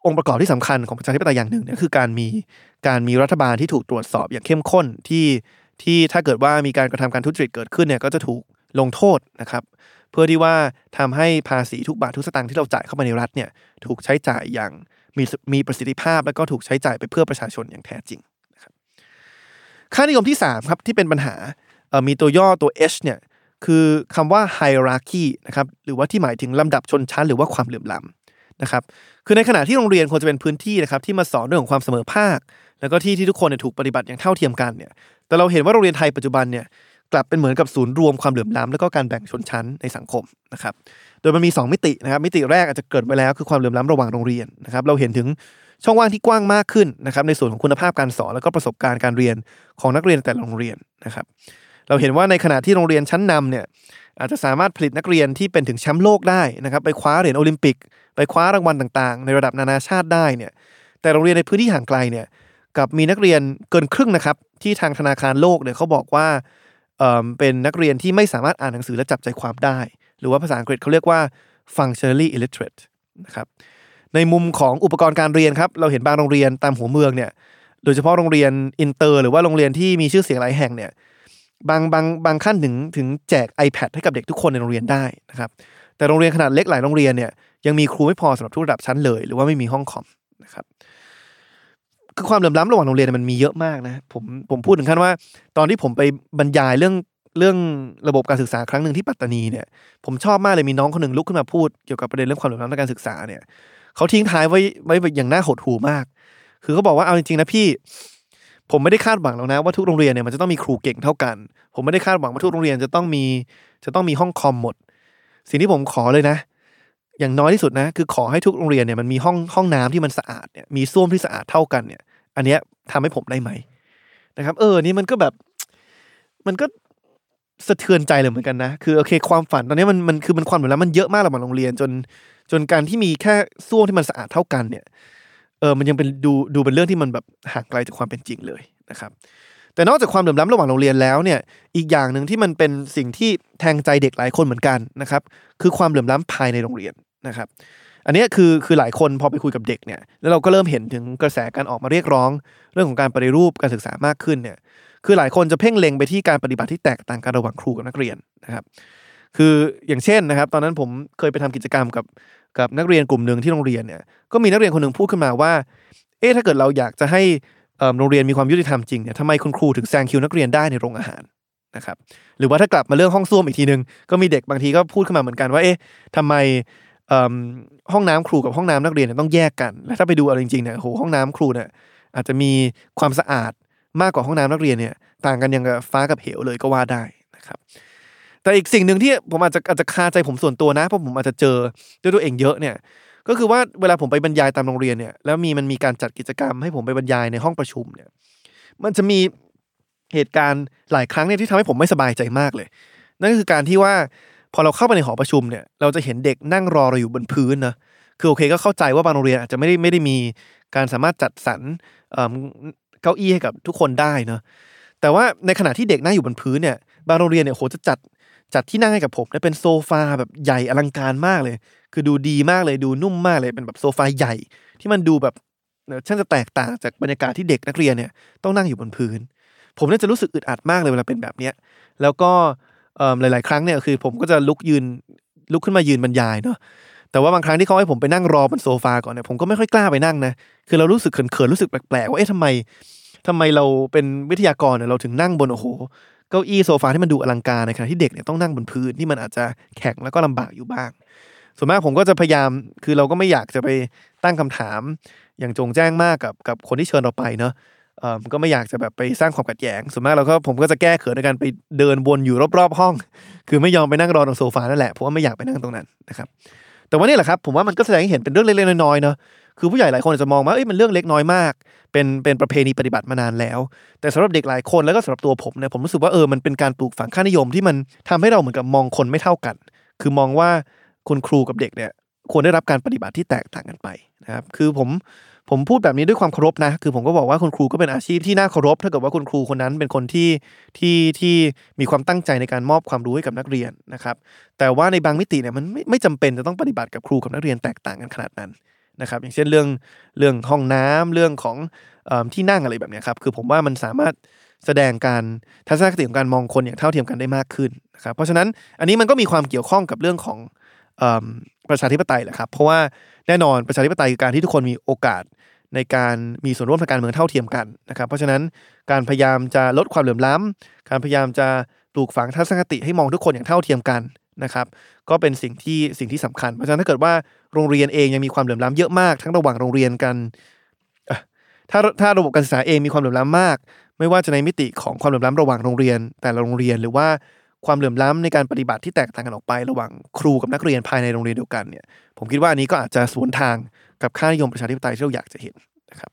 Speaker 2: องค์ประกอบที่สำคัญของประชาธิปไตยอย่างหนึ่งเนี่ยคือการมีการมีรัฐบาลที่ถูกตรวจสอบอย่างเข้มข้นที่ที่ถ้าเกิดว่ามีการกระทำการทุจริตเกิดขึ้นเนี่ยก็จะถูกลงโทษนะครับ เพื่อที่ว่าทำให้ภาษีทุกบาททุกสตางค์ที่เราจ่ายเข้ามาในรัฐเนี่ยถูกใช้จ่ายอย่างมีมีประสิทธิภาพ แล้วก็ถูกใช้จ่ายไปเพื่อประชาชนอย่างแท้จริงนะครับค่านิยมที่3ครับที่เป็นปัญหามีตัวย่อตัว H เนี่ย คือคำว่า hierarchy นะครับหรือว่าที่หมายถึงลำดับชนชั้นหรือว่าความเหลื่อมล้ำนะครับคือในขณะที่โรงเรียนควรจะเป็นพื้นที่นะครับที่มาสอนเรื่องของความเสมอภาค แล้วก็ที่ที่ทุกคนเนี่ยถูกปฏิบัติอย่างเท่าเทียมกันเนี่ยแต่เราเห็นว่าโรงเรียนไทยปัจจุบันเนี่ยกลับเป็นเหมือนกับศูนย์รวมความเหลื่อมล้ำแล้วก็การแบ่งชนชั้นในสังคมนะครับโดยมันมี 2 มิตินะครับมิติแรกอาจจะเกิดไปแล้วคือความเหลื่อมล้ำระหว่างโรงเรียนนะครับเราเห็นถึงช่องว่างที่กว้างมากขึ้นนะครับในส่วนของคุณภาพการสอนแล้วก็ประสบการณ์การเรียนของนักเรียนแต่ละโรงเรียนนะครับ เราเห็นว่าในขณะที่โรงเรียนชั้นนำเนี่ยอาจจะสามารถผลิตนักเรียนที่เป็นถึงแชมป์โลกได้นะครับไปคว้าเหรียญโอลิมปิก ไปคว้ารางวัลต่างๆ ในระดับนานาชาติได้เนี่ยแต่โรงเรียนในพื้นที่ห่างไกลเนี่ยกลับมีนักเรียนเกินครึ่งนะครับที่ทางธนาคารโลกเนี่ยเขาบอกว่าเอ่อเป็นนักเรียนที่ไม่สามารถอ่านหนังสือและจับใจความได้ หรือว่าภาษาอังกฤษเขาเรียกว่า functionally illiterate นะครับในมุมของอุปกรณ์การเรียนครับเราเห็นบางโรงเรียนตามหัวเมืองเนี่ยโดยเฉพาะโรงเรียนอินเตอร์ หรือว่าโรงเรียนที่มีชื่อเสียงหลายแห่งเนี่ย บางบางบางขั้นถึงถึงแจก iPad ให้กับเด็กทุกคนในโรงเรียนได้นะครับแต่โรงเรียนขนาดเล็กหลายโรงเรียนเนี่ยยังมีครูไม่พอสำหรับทุกระดับชั้นเลย หรือว่าไม่มีห้องคอมนะครับคือความเหลื่อมล้ำระหว่างโรงเรียนมันมีเยอะมากนะผมผมพูดถึงขั้นว่า ตอนที่ผมไปบรรยายเรื่องเรื่องระบบการศึกษาครั้งหนึ่งที่ปัตตานีเนี่ยผมชอบมากเลยมีน้องคนหนึ่งลุกขึ้นมาพูดเกี่ยวกับประเด็นเรื่องความเหลื่อมล้ำในการศึกษาเนี่ยเขาทิ้งท้ายไว้ไว้อย่างน่าหดหู่มาก คือเขาบอกว่าเอาจริงๆนะพี่ ผมไม่ได้คาดหวังแล้วนะว่าทุกโรงเรียนเนี่ยมันจะต้องมีครูเก่งเท่ากัน ผมไม่ได้คาดหวังว่าทุกโรงเรียนจะต้องมีจะต้องมีห้องคอมหมด สิ่งที่ผมขอเลยนะ อย่างน้อยที่สุดนะ คือขอให้ทุกโรงเรียนเนี่ยมันมีห้องห้องน้ำที่มันสะอาดเนี่ยมีส้วมที่สะอาดเท่ากันเนี่ย อันเนี้ยทำให้ผมได้ไหมนะครับ เออนี่มันก็แบบ มันก็สะเทือนใจเลยเหมือนกันนะ คือโอเคความฝันตอนนี้มันมันคือมันความเหมือนแล้วมันเยอะมากระหว่างโรงเรียนจนจนการที่มีแค่ส้วมที่มันสะอาดเท่ากันเนี่ย เออมันยังเป็นดูดูเป็นเรื่องที่มันแบบห่างไกลจากความเป็นจริงเลยนะครับแต่นอกจากความเหลื่อมล้ำระหว่างโรงเรียนแล้วเนี่ยอีกอย่างหนึ่งที่มันเป็นสิ่งที่แทงใจเด็กหลายคนเหมือนกันนะครับคือความเหลื่อมล้ำภายในโรงเรียนนะครับอันนี้คือคือหลายคนพอไปคุยกับเด็กเนี่ยแล้วเราก็เริ่มเห็นถึงกระแสการออกมาเรียกร้อง เรื่องของการปฏิรูปการศึกษามากขึ้นเนี่ยคือหลายคนจะเพ่งเล็งไปที่การปฏิบัติที่แตกต่างกันระหว่างครูกับนักเรียนนะครับคืออย่างเช่นนะครับ ตอนนั้นผมเคยไปทำกิจกรรมกับ กับนักเรียนกลุ่มหนึ่งที่โรงเรียนเนี่ยก็มีนักเรียนคนหนึ่งพูดขึ้นมาว่า เอ๊ะถ้าเกิดเราอยากจะให้โรงเรียนมีความยุติธรรมจริงเนี่ยทำไมคุณครูถึงแซงคิวนักเรียนได้ในโรงอาหารนะครับหรือว่าถ้ากลับมาเรื่องห้องส้วมอีกทีนึง ก็มีเด็กบางทีก็พูดขึ้นมาเหมือนกันว่าเอ๊ะทำไมห้องน้ำครูกับห้องน้ำนักเรียนเนี่ยต้องแยกกัน และถ้าไปดูเอาจริงๆเนี่ยโหห้องน้ำครูเนี่ยอาจจะมีความสะอาดมากกว่าห้องน้ำนักเรียนเนี่ยต่างกันอย่างกับฟ้ากับเหวเลยก็ว่าได้นะครับ แต่อีกสิ่งหนึ่งที่ผมอาจจะอาจจะคาใจผมส่วนตัวนะเพราะผมอาจจะเจอด้วยตัวเองเยอะเนี่ย ก็คือว่าเวลาผมไปบรรยายตามโรงเรียนเนี่ยแล้วมีมันมีการจัดกิจกรรมให้ผมไปบรรยายในห้องประชุมเนี่ย มันจะมีเหตุการณ์หลายครั้งเนี่ยที่ทำให้ผมไม่สบายใจมากเลย นั่นก็คือการที่ว่าพอเราเข้าไปในหอประชุมเนี่ย เราจะเห็นเด็กนั่งรอเราอยู่บนพื้นนะคือโอเคก็เข้าใจว่าบางโรงเรียนอาจจะไม่ได้ไม่ได้มีการสามารถจัดสรรเก้าอี้ให้กับทุกคนได้เนอะแต่ว่าในขณะที่เด็กนั่งอยู่บนพื้นเนี่ยบางโรงเรียนเนี่ยโหจะจัด จัดที่นั่งให้กับผมเนี่ยเป็นโซฟาแบบใหญ่อลังการมากเลย คือดูดีมากเลยดูนุ่มมากเลยเป็นแบบโซฟาใหญ่ ที่มันดูแบบเอ่อช่างจะแตกต่างจากบรรยากาศที่เด็กนักเรียนเนี่ยต้องนั่งอยู่บนพื้น ผมเนี่ยจะรู้สึกอึดอัดมากเลยเวลาเป็นแบบเนี้ยแล้วก็เอิ่มหลาย ๆ ครั้งเนี่ยคือ ผมก็จะลุกยืนลุกขึ้นมายืนบรรยายเนาะแต่ว่าบางครั้งที่เขาให้ผมไปนั่งรอบนโซฟาก่อนเนี่ยผมก็ไม่ค่อยกล้าไปนั่งนะคือเรารู้สึกเขินๆรู้สึกแปลกๆว่าเอ๊ะทำไมทำไมเราเป็นวิทยากรเนี่ยเราถึงนั่งบนโอ้โห เก้าอี้โซฟาที่มันดูอลังการในขณะที่เด็กเนี่ยต้องนั่งบนพื้นที่มันอาจจะแข็งแล้วก็ลำบากอยู่บ้าง ส่วนมากผมก็จะพยายามคือเราก็ไม่อยากจะไปตั้งคำถาม อย่างจงแจ้งมากกับกับคนที่เชิญเราไปเนาะเอ่อก็ไม่อยากจะแบบไปสร้างความขัดแย้งส่วนมากเราก็ผมก็จะแก้เขินในการไปเดินวนอยู่รอบๆห้อง คือไม่ยอมไปนั่งรอตรงโซฟานั่นแหละเพราะว่าไม่อยากไปนั่งตรงนั้นนะครับ แต่ว่านี่แหละครับผมว่ามันก็แสดงให้เห็นเป็นเรื่องเล็กๆน้อยๆเนาะคือผู้ใหญ่หลายคนอาจจะมองว่าเอ้ยมันเรื่องเล็กน้อยมาก เป็นเป็นประเพณีปฏิบัติมานานแล้ว แต่สำหรับเด็กหลายคนแล้วก็สำหรับตัวผมเนี่ยผมรู้สึกว่าเออมันเป็นการปลูกฝังค่านิยมที่มันทำให้เราเหมือนกับมองคนไม่เท่ากัน คือมองว่าคุณครูกับเด็กเนี่ยควรได้รับการปฏิบัติที่แตกต่างกันไป นะครับคือผมผมพูดแบบนี้ด้วยความเคารพนะ คือผมก็บอกว่าคุณครูก็เป็นอาชีพที่น่าเคารพถ้าเกิดว่าคุณครูคนนั้นเป็นคนที่ที่ที่มีความตั้งใจในการมอบความรู้ให้กับนักเรียนนะครับ แต่ว่าในบางมิติเนี่ยมันไม่ไม่จำเป็นจะต้องปฏิบัติกับครูกับนักเรียนแตกต่างกันขนาดนั้นนะครับ อย่างเช่นเรื่องเรื่องห้องน้ำเรื่องของเอที่นั่งอะไรแบบนี้ครับ คือผมว่ามันสามารถแสดงการทัศนคติของการมองคนอย่างเท่าเทียมกันได้มากขึ้นนะครับ เพราะฉะนั้นอันนี้มันก็มีความเกี่ยวข้องกับเรื่องของ ประชาธิปไตยแหละครับ เพราะว่าแน่นอนประชาธิปไตยคือการที่ทุกคนมีโอกาสในการมีส่วนร่วมทางการเมืองเท่าเทียมกันนะครับ เพราะฉะนั้นการพยายามจะลดความเหลื่อมล้ำการพยายามจะปลูกฝังทัศนคติให้มองทุกคนอย่างเท่าเทียมกันนะครับ ก็เป็นสิ่งที่สิ่งที่สำคัญ เพราะฉะนั้นถ้าเกิดว่าโรงเรียนเองยังมีความเหลื่อมล้ำเยอะมาก ทั้งระหว่างโรงเรียนกัน ถ้าถ้าระบบการศึกษาเองมีความเหลื่อมล้ำมาก ไม่ว่าจะในมิติของความเหลื่อมล้ำระหว่างโรงเรียน แต่ละโรงเรียนหรือว่า ความเหลื่อมล้ำในการปฏิบัติที่แตกต่างกันออกไประหว่างครูกับนักเรียนภายในโรงเรียนเดียวกันเนี่ย ผมคิดว่าอันนี้ก็อาจจะสวนทางกับค่านิยมประชาธิปไตยที่เราอยากจะเห็นนะครับ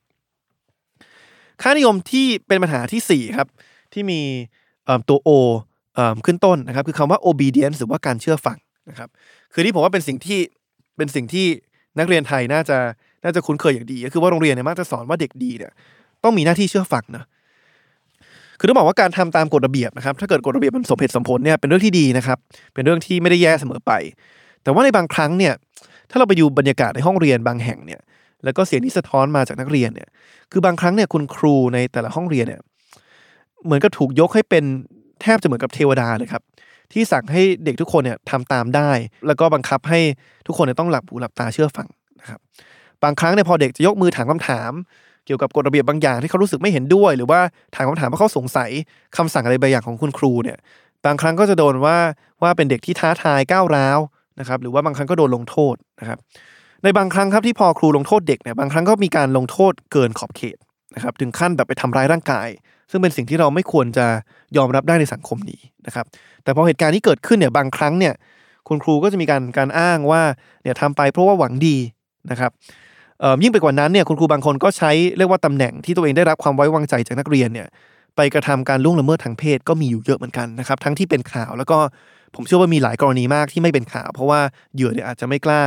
Speaker 2: ค่านิยมที่เป็นปัญหาที่สี่ครับที่มีตัว O เอิ่มขึ้นต้นนะครับ คือคำว่า obedience หรือว่าการเชื่อฟังนะครับคือที่ผมว่าเป็นสิ่งที่เป็นสิ่งที่นักเรียนไทยน่าจะน่าจะคุ้นเคยอย่างดี ก็คือว่าโรงเรียนเนี่ยมักจะสอนว่าเด็กดีเนี่ยต้องมีหน้าที่เชื่อฟังนะ คือต้องบอกว่าการทำตามกฎระเบียบนะครับ ถ้าเกิดกฎระเบียบมันสมเหตุสมผลเนี่ยเป็นเรื่องที่ดีนะครับ เป็นเรื่องที่ไม่ได้แย่เสมอไป แต่ว่าในบางครั้งเนี่ย ถ้าเราไปดูบรรยากาศในห้องเรียนบางแห่งเนี่ย แล้วก็เสียงที่สะท้อนมาจากนักเรียนเนี่ย คือบางครั้งเนี่ยคุณครูในแต่ละห้องเรียนเนี่ย เหมือนกับถูกยกให้เป็นแทบจะเหมือนกับเทวดาเลยครับ ที่สั่งให้เด็กทุกคนเนี่ยทำตามได้ แล้วก็บังคับให้ทุกคนเนี่ยต้องหลับหูหลับตาเชื่อฟังนะครับ บางครั้งเนี่ยพอเด็กจะยกมือถามคำถาม เกี่ยวกับกฎระเบียบบางอย่างที่เขารู้สึกไม่เห็นด้วย หรือว่าถามคำถามเพราะเขาสงสัยคำสั่งอะไรบางอย่างของคุณครูเนี่ยบางครั้งก็จะโดนว่าว่าเป็นเด็กที่ท้าทายก้าวร้าวนะครับหรือว่าบางครั้งก็โดนลงโทษนะครับในบางครั้งครับที่พอครูลงโทษเด็กเนี่ยบางครั้งก็มีการลงโทษเกินขอบเขตนะครับถึงขั้นแบบไปทำร้ายร่างกาย ซึ่งเป็นสิ่งที่เราไม่ควรจะยอมรับได้ในสังคมนี้นะครับแต่พอเหตุการณ์นี้เกิดขึ้นเนี่ยบางครั้งเนี่ยคุณครูก็จะมีการการอ้างว่าเนี่ยทำไปเพราะว่าหวังดีนะครับ ยิ่งไปกว่านั้นเนี่ยคุณครูบางคนก็ใช้เรียกว่าตำแหน่งที่ตัวเองได้รับความไว้วางใจจากนักเรียนเนี่ยไปกระทำการล่วงละเมิดทางเพศก็มีอยู่เยอะเหมือนกันนะครับทั้งที่เป็นข่าวแล้วก็ผมเชื่อว่ามีหลายกรณีมากที่ไม่เป็นข่าว เพราะว่าเหยื่อเนี่ยอาจจะไม่กล้า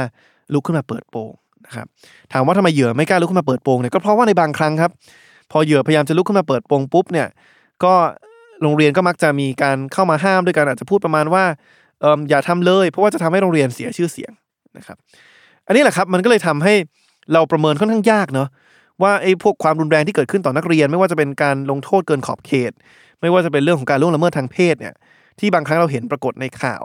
Speaker 2: ลุกขึ้นมาเปิดโปงนะครับถามว่าทำไมเหยื่อไม่กล้าลุกขึ้นมาเปิดโปงเนี่ยก็เพราะว่าในบางครั้งครับ พอเหยื่อพยายามจะลุกขึ้นมาเปิดโปงปุ๊บเนี่ยก็โรงเรียนก็มักจะมีการเข้ามาห้ามด้วยกันอาจจะพูดประมาณว่าเอออย่าทำเลย เพราะว่าจะทำให้โรงเรียนเสียชื่อเสียงนะครับ อันนี้แหละครับมันก็เลยทำให้ เราประเมินค่อนข้างยากเนาะว่าไอ้พวกความรุนแรงที่เกิดขึ้นต่อนักเรียน ไม่ว่าจะเป็นการลงโทษเกินขอบเขต ไม่ว่าจะเป็นเรื่องของการล่วงละเมิดทางเพศเนี่ยที่บางครั้งเราเห็นปรากฏในข่าว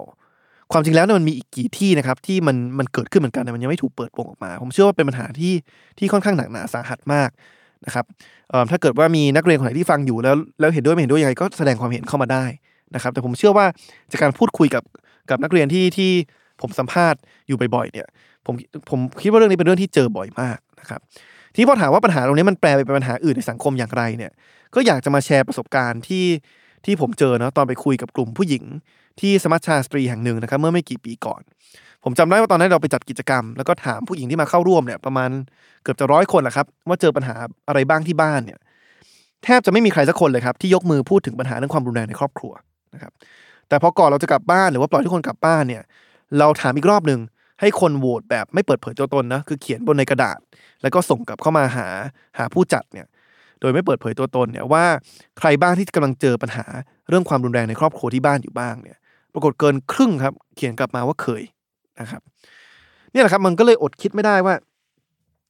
Speaker 2: ความจริงแล้วเนี่ยมันมีอีกกี่ที่นะครับที่มันมันเกิดขึ้นเหมือนกันแต่มันยังไม่ถูกเปิดโปงออกมา ผมเชื่อว่าเป็นปัญหาที่ที่ค่อนข้างหนักหนาสาหัสมากนะครับถ้าเกิดว่ามีนักเรียนคนไหนที่ฟังอยู่แล้วแล้วเห็นด้วยไม่เห็นด้วยยังไงก็แสดงความเห็นเข้ามาได้นะครับ แต่ผมเชื่อว่าจากการพูดคุยกับกับนักเรียนที่ที่ผมสัมภาษณ์อยู่บ่อยๆเนี่ย ผมผมคิดว่าเรื่องนี้เป็นเรื่องที่เจอบ่อยมากนะครับ ทีนี้พอถามว่าปัญหาตรงนี้มันแปลไปเป็นปัญหาอื่นในสังคมอย่างไรเนี่ย ก็อยากจะมาแชร์ประสบการณ์ที่ที่ผมเจอเนาะตอนไปคุยกับกลุ่มผู้หญิง ที่สมัชชาสตรีแห่งหนึ่งนะครับ เมื่อไม่กี่ปีก่อน ผมจำได้ว่าตอนนั้นเราไปจัดกิจกรรม แล้วก็ถามผู้หญิงที่มาเข้าร่วมเนี่ยประมาณเกือบจะร้อยคนแหละครับ ว่าเจอปัญหาอะไรบ้างที่บ้านเนี่ย แทบจะไม่มีใครสักคนเลยครับที่ยกมือพูดถึงปัญหาเรื่องความรุนแรงในครอบครัวนะครับ แต่พอก่อนเราจะกลับบ้านหรือว่าปล่อยทุกคนกลับบ้านเนี่ย เราถามอีกรอบหนึ่ง ให้คนโหวตแบบไม่เปิดเผยตัวตนนะคือเขียนบนในกระดาษ แล้วก็ส่งกลับเข้ามาหาหาผู้จัดเนี่ยโดยไม่เปิดเผยตัวตนเนี่ยว่าใครบ้างที่กำลังเจอปัญหาเรื่องความรุนแรงในครอบครัวที่บ้านอยู่บ้างเนี่ยปรากฏเกินครึ่งครับ เขียนกลับมาว่าเคยนะครับเนี่ยแหละครับมันก็เลยอดคิดไม่ได้ว่า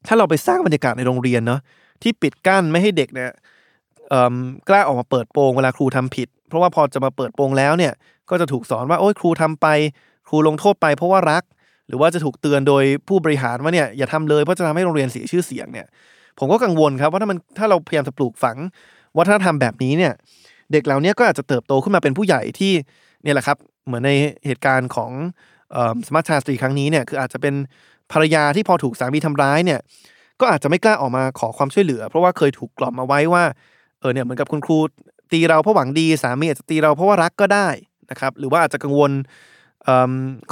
Speaker 2: ถ้าเราไปสร้างบรรยากาศในโรงเรียนเนาะที่ปิดกั้นไม่ให้เด็กเนี่ยกล้าออกมาเปิดโปงเวลาครูทำผิด เพราะว่าพอจะมาเปิดโปงแล้วเนี่ยก็จะถูกสอนว่าโอ้ยครูทำไป ครูลงโทษไปเพราะว่ารัก หรือว่าจะถูกเตือนโดยผู้บริหารว่าเนี่ยอย่าทำเลยเพราะจะทำให้โรงเรียนเสียชื่อเสียงเนี่ยผมก็กังวลครับว่าถ้ามันถ้าเราพยายามจะปลูกฝัง วัฒนธรรมแบบนี้เนี่ยเด็กเหล่านี้ก็อาจจะเติบโตขึ้นมาเป็นผู้ใหญ่ที่เนี่ยแหละครับเหมือนในเหตุการณ์ของออสมัชชาสตรีครั้งนี้เนี่ยคืออาจจะเป็นภรรยาที่พอถูกสามีทำร้ายเนี่ยก็อาจจะไม่กล้าออกมาขอความช่วยเหลือ เพราะว่าเคยถูกกล่อมมาไว้ว่าเออเนี่ยเหมือนกับคุณครูตีเราเพราะหวังดีสามีอาจจะตีเราเพราะว่ารักก็ได้นะครับหรือว่าอาจจะกังวล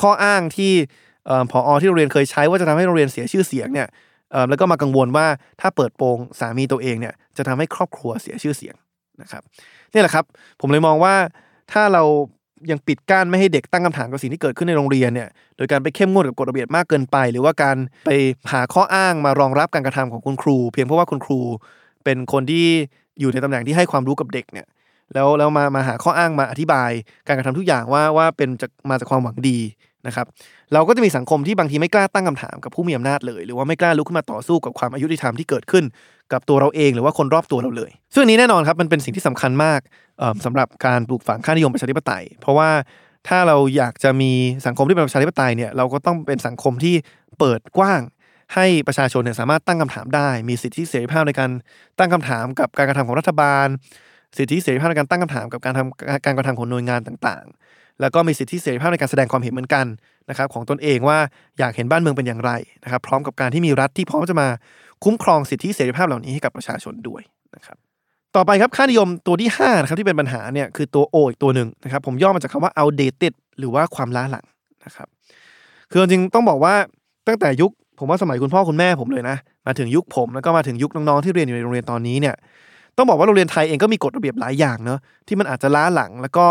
Speaker 2: ข้ออ้างที่ ผอที่โรงเรียนเคยใช้ว่าจะทำให้โรงเรียนเสียชื่อเสียงเนี่ยแล้วก็มากังวลว่าถ้าเปิดโปงสามีตัวเองเนี่ยจะทำให้ครอบครัวเสียชื่อเสียงนะครับนี่แหละครับผมเลยมองว่าถ้าเรายังปิดกั้นไม่ให้เด็กตั้งคำถามกับสิ่งที่เกิดขึ้นในโรงเรียนเนี่ย โดยการไปเข้มงวดกับกฎระเบียบมากเกินไป หรือว่าการไปหาข้ออ้างมารองรับการกระทำของคุณครู เพียงเพราะว่าคุณครู เป็นคนที่อยู่ในตำแหน่งที่ให้ความรู้กับเด็กเนี่ย แล้วแล้วมามาหาข้ออ้างมาอธิบาย การกระทำทุกอย่างว่าว่าเป็นจากมาจากความหวังดี นะครับเราก็จะมีสังคมที่บางทีไม่กล้าตั้งคำถามกับผู้มีอำนาจเลย หรือว่าไม่กล้าลุกขึ้นมาต่อสู้กับความอายุติธรรมที่เกิดขึ้น กับตัวเราเองหรือว่าคนรอบตัวเราเลย ซึ่งนี้แน่นอนครับมันเป็นสิ่งที่สำคัญมากเอิ่มสำหรับการปลูกฝังค่านิยมประชาธิปไตย เพราะว่าถ้าเราอยากจะมีสังคมที่เป็นประชาธิปไตยเนี่ยเราก็ต้องเป็นสังคมที่เปิดกว้าง ให้ประชาชนเนี่ยสามารถตั้งคำถามได้ มีสิทธิเสรีภาพในการตั้งคำถามกับการกระทำของรัฐบาล สิทธิเสรีภาพในการตั้งคำถามกับการทำการกระทำของหน่วยงานต่างๆ แล้วก็มีสิทธิเสรีภาพในการแสดงความเห็นเหมือนกันนะครับของตนเองว่าอยากเห็นบ้านเมืองเป็นอย่างไรนะครับ พร้อมกับการที่มีรัฐที่พร้อมจะมาคุ้มครองสิทธิเสรีภาพเหล่านี้ให้กับประชาชนด้วยนะครับต่อไปครับค่านิยมตัวที่5นะครับที่เป็นปัญหาเนี่ยคือตัว O อีกตัวหนึ่งนะครับผมย่อมาจากคำว่า outdated หรือว่าความล้าหลังนะครับคือจริงๆต้องบอกว่าตั้งแต่ยุคผมว่าสมัยคุณพ่อคุณแม่ผมเลยนะมาถึงยุคผมแล้วก็มาถึงยุคน้องๆที่เรียนอยู่ในโรงเรียนตอนนี้เนี่ยต้องบอกว่าโรงเรียนไทยเองก็มีกฎระเบียบหลายอย่างเนาะที่มันอาจจะล้าหลัง แล้วก็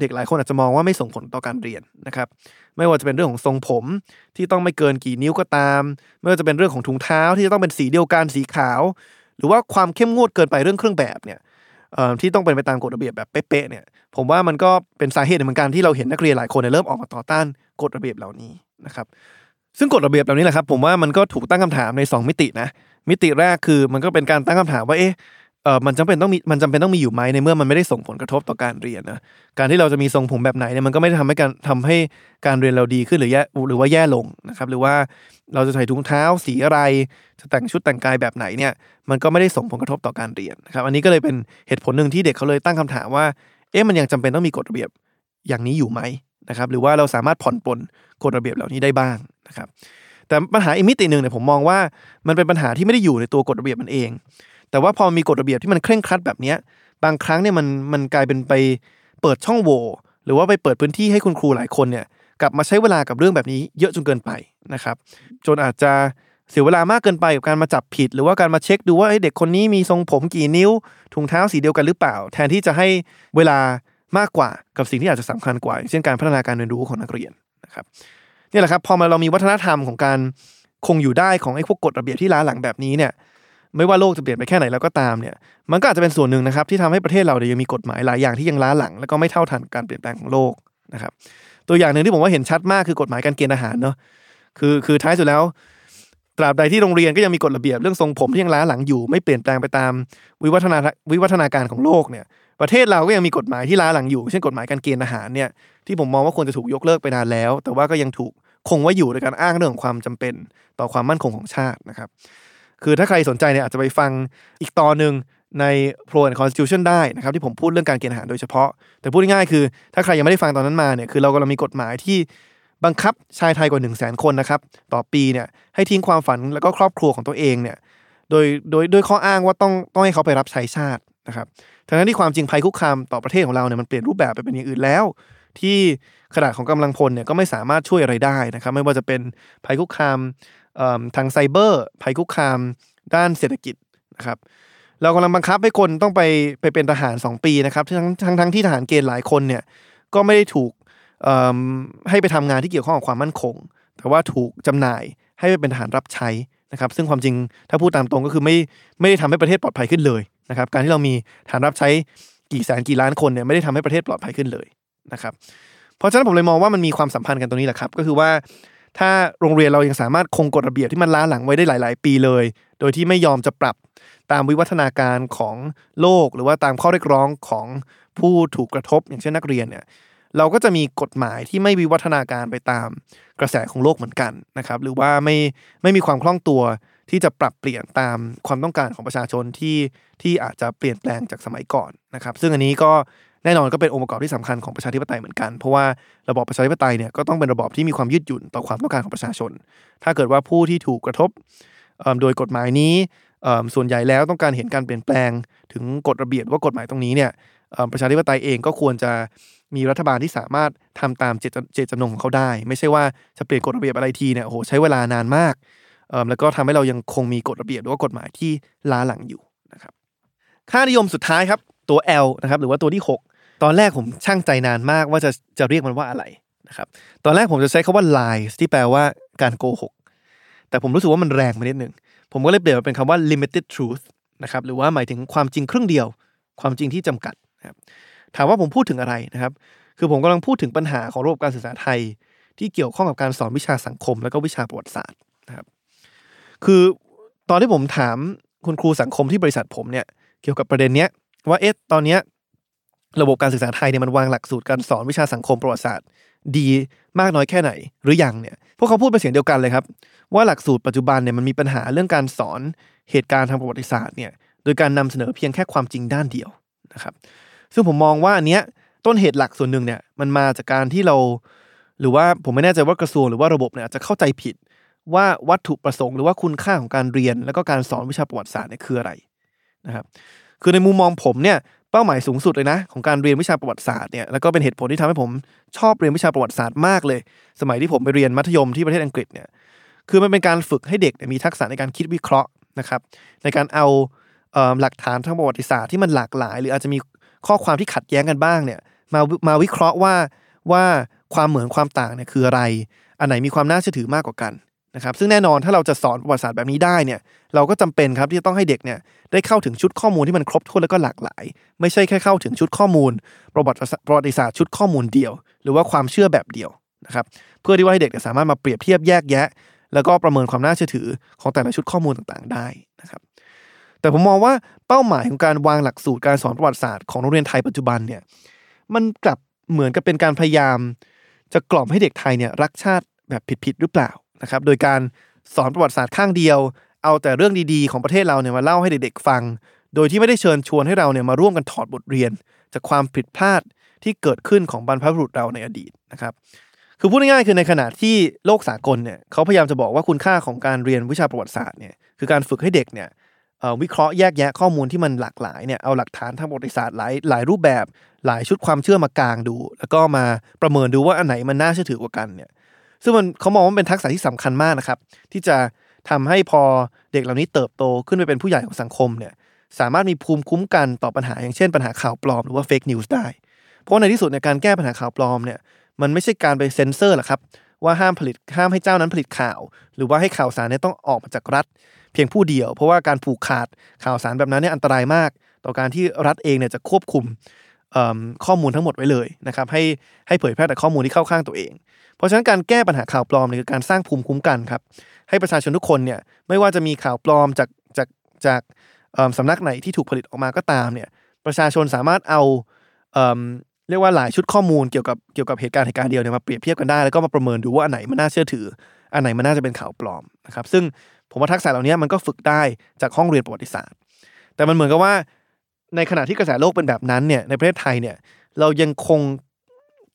Speaker 2: เด็กหลายคนอาจจะมองว่าไม่ส่งผลต่อการเรียนนะครับ ไม่ว่าจะเป็นเรื่องของทรงผมที่ต้องไม่เกินกี่นิ้วก็ตาม ไม่ว่าจะเป็นเรื่องของถุงเท้าที่จะต้องเป็นสีเดียวกันสีขาว หรือว่าความเข้มงวดเกินไปเรื่องเครื่องแบบเนี่ยที่ต้องเป็นไปตามกฎระเบียบแบบเป๊ะๆเนี่ย ผมว่ามันก็เป็นสาเหตุหนึ่งเหมือนกันที่เราเห็นนักเรียนหลายคนเริ่มออกมาต่อต้านกฎระเบียบเหล่านี้นะครับ ซึ่งกฎระเบียบเหล่านี้แหละครับ ผมว่ามันก็ถูกตั้งคำถามใน 2 มิตินะมิติแรกคือมันก็เป็นการตั้งคำถามว่าเอ๊ะ เออมันจำเป็นต้องมีมันจำเป็นต้องมีอยู่ไหมในเมื่อมันไม่ได้ส่งผลกระทบต่อการเรียนนะการที่เราจะมีทรงผมแบบไหนเนี่ยมันก็ไม่ได้ทำให้การทำให้การเรียนเราดีขึ้นหรือแย่หรือว่าแย่ลงนะครับ หรือว่าเราจะใส่ถุงเท้าสีอะไร จะแต่งชุดแต่งกายแบบไหนเนี่ย มันก็ไม่ได้ส่งผลกระทบต่อการเรียนนะครับ อันนี้ก็เลยเป็นเหตุผลหนึ่งที่เด็กเขาเลยตั้งคำถามว่า เอ๊ะมันยังจำเป็นต้องมีกฎระเบียบอย่างนี้อยู่ไหมนะครับ หรือว่าเราสามารถผ่อนปลนกฎระเบียบเหล่านี้ได้บ้างนะครับ แต่ปัญหาอีกมิติหนึ่งเนี่ยผมมองว่ามันเป็นปัญหาที่ไม่ได้อยู่ในตัวกฎระเบียบมันเอง แต่ว่าพอมีกฎระเบียบที่มันเคร่งครัดแบบเนี้ยบางครั้งเนี่ยมันมันกลายเป็นไปเปิดช่องโหว่หรือว่าไปเปิดพื้นที่ให้คุณครูหลายคนเนี่ยกลับมาใช้เวลากับเรื่องแบบนี้เยอะจนเกินไปนะครับจนอาจจะเสียเวลามากเกินไปกับการมาจับผิด หรือว่าการมาเช็คดูว่าเด็กคนนี้มีทรงผมกี่นิ้วถุงเท้าสีเดียวกันหรือเปล่า แทนที่จะให้เวลามากกว่ากับสิ่งที่อาจจะสำคัญกว่าอย่างเช่นการพัฒนาการเรียนรู้ของนักเรียนนะครับนี่แหละครับพอมาเรามีวัฒนธรรมของการคงอยู่ได้ของไอ้พวกกฎระเบียบที่ล้าหลังแบบนี้เนี่ย ไม่ว่าโลกจะเปลี่ยนไปแค่ไหนแล้วก็ตามเนี่ยมันก็อาจจะเป็นส่วนหนึ่งนะครับที่ทำให้ประเทศเราเนี่ยยังมีกฎหมายหลายอย่างที่ยังล้าหลัง แล้วก็ไม่เท่าทันการเปลี่ยนแปลงของโลกนะครับตัวอย่างหนึ่งที่ผมว่าเห็นชัดมากคือกฎหมายการเกณฑ์อาหารเนาะคือคือท้ายสุดแล้ว ตราบใดที่โรงเรียนก็ยังมีกฎระเบียบเรื่องทรงผมที่ยังล้าหลังอยู่ ไม่เปลี่ยนแปลงไปตามวิวัฒนาวิวัฒนาการของโลกเนี่ยประเทศเราก็ยังมีกฎหมายที่ล้าหลังอยู่ เช่นกฎหมายการเกณฑ์อาหารเนี่ยที่ผมมองว่าควรจะถูกยกเลิกไปนานแล้ว แต่ว่าก็ยังถูกคงไว้อยู่โดยการอ้างเรื่องความจำเป็นต่อความมั่นคงของชาตินะครับ คือถ้าใครสนใจเนี่ยอาจจะไปฟังอีกตอนหนึ่งใน Pro and Constitution ได้นะครับที่ผมพูดเรื่องการเกณฑ์อาหารโดยเฉพาะ แต่พูดง่ายๆคือ ถ้าใครยังไม่ได้ฟังตอนนั้นมาเนี่ยคือเรากำลังมีกฎหมายที่บังคับชายไทยกว่า1 0 0 0 0แคนนะครับต่อปีเนี่ยให้ทิ้งความฝันแล้วก็ครอบครัวของตัวเองเนี่ยโดยโดยโดยข้ออ้างว่าต้องต้องให้เขาไปรับใช้ชาตินะครับทั้งนั้นที่ความจริงภัยคุกคามต่อประเทศของเราเนี่ยมันเปลี่ยนรูปแบบไปเป็นอย่างอื่นแล้ว ที่ขนาดของกำลังพลเนี่ยก็ไม่สามารถช่วยอะไรได้นะครับไม่ว่าจะเป็นภัยคุกคาม ทางไซเบอร์ภัยคุกคาม ด้านเศรษฐกิจนะครับเรากำลังบังคับให้คนต้องไปไปเป็นทหาร 2 ปีนะครับทั้งทั้งทั้งที่ทหารเกณฑ์หลายคนเนี่ยก็ไม่ได้ถูกให้ไปทำงานที่เกี่ยวข้องกับความมั่นคง แต่ว่าถูกจำหน่ายให้ไปเป็นทหารรับใช้นะครับ ซึ่งความจริงถ้าพูดตามตรงก็คือไม่ไม่ได้ทำให้ประเทศปลอดภัยขึ้นเลยนะครับ การที่เรามีทหารรับใช้กี่แสนกี่ล้านคนเนี่ยไม่ได้ทำให้ประเทศปลอดภัยขึ้นเลยนะครับ เพราะฉะนั้นผมเลยมองว่ามันมีความสัมพันธ์กันตรงนี้แหละครับ ก็คือว่า ถ้าโรงเรียนเรายังสามารถคงกฎระเบียบที่มันล้าหลังไว้ได้หลาย ๆ ปีเลย โดยที่ไม่ยอมจะปรับตามวิวัฒนาการของโลก หรือว่าตามข้อเรียกร้องของผู้ถูกกระทบ อย่างเช่นนักเรียนเนี่ยเราก็จะมีกฎหมายที่ไม่วิวัฒนาการไปตามกระแสของโลกเหมือนกันนะครับ หรือว่าไม่ไม่มีความคล่องตัวที่จะปรับเปลี่ยนตามความต้องการของประชาชนที่ที่อาจจะเปลี่ยนแปลงจากสมัยก่อนนะครับ ซึ่งอันนี้ก็ แน่นอนก็เป็นองค์ประกอบที่สำคัญของประชาธิปไตยเหมือนกัน เพราะว่าระบอบประชาธิปไตยเนี่ยก็ต้องเป็นระบอบที่มีความยืดหยุ่นต่อความต้องการของประชาชน ถ้าเกิดว่าผู้ที่ถูกกระทบโดยกฎหมายนี้ส่วนใหญ่แล้วต้องการเห็นการเปลี่ยนแปลงถึงกฎระเบียบว่ากฎหมายตรงนี้เนี่ยประชาธิปไตยเองก็ควรจะมีรัฐบาลที่สามารถทำตามเจตจำนงของเขาได้ ไม่ใช่ว่าจะเปลี่ยนกฎระเบียบอะไรทีเนี่ยโอ้โหใช้เวลานานมากแล้วก็ทำให้เรายังคงมีกฎระเบียบหรือว่ากฎหมายที่ล้าหลังอยู่นะครับค่านิยมสุดท้ายครับตัว L นะครับหรือว่าตัวที่ 6 ตอนแรกผมช่างใจนานมากว่าจะจะเรียกมันว่าอะไรนะครับ ตอนแรกผมจะใช้คาว่า lies ที่แปลว่าการโกหก แต่ผมรู้สึกว่ามันแรงไปนิดหนึ่งผมก็เลยเปลี่ยนมาเป็นคำว่า limited truth นะครับ หรือว่าหมายถึงความจริงครึ่งเดียว ความจริงที่จำกัดนะครับถามว่าผมพูดถึงอะไรนะครับ คือผมกำลังพูดถึงปัญหาของระบบการศึกษาไทย ที่เกี่ยวข้องกับการสอนวิชาสังคม แล้วก็วิชาประวัติศาสตร์นะครับ คือตอนที่ผมถามคุณครูสังคมที่บริษัทผมเนี่ย เกี่ยวกับประเด็นเนี้ยว่าเอ๊ะตอนเนี้ย ระบบการศึกษาไทยเนี่ยมันวางหลักสูตรการสอนวิชาสังคมประวัติศาสตร์ ดีมากน้อยแค่ไหน หรือยังเนี่ยพวกเขาพูดเป็นเสียงเดียวกันเลยครับ ว่าหลักสูตรปัจจุบันเนี่ยมันมีปัญหาเรื่องการสอนเหตุการณ์ทางประวัติศาสตร์เนี่ยโดยการนำเสนอเพียงแค่ความจริงด้านเดียวนะครับซึ่งผมมองว่าอันเนี้ยต้นเหตุหลักส่วนหนึ่งเนี่ยมันมาจากการที่เรา หรือว่าผมไม่แน่ใจว่ากระทรวงหรือว่าระบบเนี่ยจะเข้าใจผิดว่าวัตถุประสงค์หรือว่าคุณค่าของการเรียน แล้วก็การสอนวิชาประวัติศาสตร์เนี่ยคืออะไรนะครับคือในมุมมองผมเนี่ย เป้าหมายสูงสุดเลยนะ ของการเรียนวิชาประวัติศาสตร์เนี่ยแล้วก็เป็นเหตุผลที่ทำให้ผมชอบเรียนวิชาประวัติศาสตร์มากเลย สมัยที่ผมไปเรียนมัธยมที่ประเทศอังกฤษเนี่ยคือมันเป็นการฝึกให้เด็กมีทักษะในการคิดวิเคราะห์นะครับ ในการเอาหลักฐานทางประวัติศาสตร์ที่มันหลากหลาย หรืออาจจะมีข้อความที่ขัดแย้งกันบ้างเนี่ยมามาวิเคราะห์ว่าว่าความเหมือนความต่างเนี่ยคืออะไร อันไหนมีความน่าเชื่อถือมากกว่ากันนะครับซึ่งแน่นอนถ้าเราจะสอนประวัติศาสตร์แบบนี้ได้เนี่ย เราก็จำเป็นครับที่จะต้องให้เด็กเนี่ยได้เข้าถึงชุดข้อมูลที่มันครบถ้วนแล้วก็หลากหลาย ไม่ใช่แค่เข้าถึงชุดข้อมูล ประวัติประวัติศาสตร์ชุดข้อมูลเดียว หรือว่าความเชื่อแบบเดียวนะครับเพื่อที่ว่าให้เด็กสามารถมาเปรียบเทียบแยกแยะ แล้วก็ประเมินความน่าเชื่อถือของแต่ละชุดข้อมูลต่างๆ ได้นะครับแต่ผมมองว่าเป้าหมายของการวางหลักสูตรการสอนประวัติศาสตร์ของโรงเรียนไทยปัจจุบันเนี่ยมันกลับเหมือนกับเป็นการพยายาม จะกล่อมให้เด็กไทยเนี่ยรักชาติแบบผิดๆหรือเปล่านะครับโดยการสอนประวัติศาสตร์ข้างเดียว เอาแต่เรื่องดีๆของประเทศเราเนี่ยมาเล่าให้เด็กๆฟัง โดยที่ไม่ได้เชิญชวนให้เราเนี่ยมาร่วมกันถอดบทเรียน จากความผิดพลาดที่เกิดขึ้นของบรรพบุรุษเราในอดีตนะครับ คือพูดง่ายๆคือในขณะที่โลกสากลเนี่ยเขาพยายามจะบอกว่าคุณค่าของการเรียนวิชาประวัติศาสตร์เนี่ยคือการฝึกให้เด็กเนี่ยวิเคราะห์แยกแยะข้อมูลที่มันหลากหลายเนี่ยเอาหลักฐานทางประวัติศาสตร์หลายหลายรูปแบบหลายชุดความเชื่อมากางดู แล้วก็มาประเมินดูว่าอันไหนมันน่าเชื่อถือกว่ากันเนี่ยซึ่งมันเขามองว่าเป็นทักษะที่สำคัญมากนะครับที่จะ ทำให้พอเด็กเหล่านี้เติบโตขึ้นไปเป็นผู้ใหญ่ของสังคมเนี่ยสามารถมีภูมิคุ้มกันต่อปัญหาอย่างเช่นปัญหาข่าวปลอมหรือว่าเฟกนิวส์ได้ เพราะในที่สุดในการแก้ปัญหาข่าวปลอมเนี่ยมันไม่ใช่การไปเซ็นเซอร์หรอกครับว่าห้ามผลิตห้ามให้เจ้านั้นผลิตข่าว หรือว่าให้ข่าวสารเนี่ยต้องออกมาจากรัฐ เพียงผู้เดียว เพราะว่าการผูกขาดข่าวสารแบบนั้นเนี่ยอันตรายมาก ต่อการที่รัฐเองเนี่ยจะควบคุม ข้อมูลทั้งหมดไว้เลยนะครับให้ให้เผยแพร่แต่ข้อมูลที่เข้าข้างตัวเอง เพราะฉะนั้นการแก้ปัญหาข่าวปลอมเนี่ยคือการสร้างภูมิคุ้มกันครับให้ประชาชนทุกคนเนี่ยไม่ว่าจะมีข่าวปลอมจากจากจากสำนักไหนที่ถูกผลิตออกมาก็ตามเนี่ยประชาชนสามารถเอาเอเรียกว่าหลายชุดข้อมูลเกี่ยวกับเกี่ยวกับเหตุการณ์เหตุการณ์เดียวเนี่ยมาเปรียบเทียบกันได้แล้วก็มาประเมินดูว่าอันไหนมันน่าเชื่อถือ อันไหนมันน่าจะเป็นข่าวปลอมนะครับซึ่งผมว่าทักษะเหล่านี้มันก็ฝึกได้จากห้องเรียนประวัติศาสตร์ แต่มันเหมือนกับว่า ในขณะที่กระแสโลกเป็นแบบนั้นเนี่ยในประเทศไทยเนี่ยเรายังคง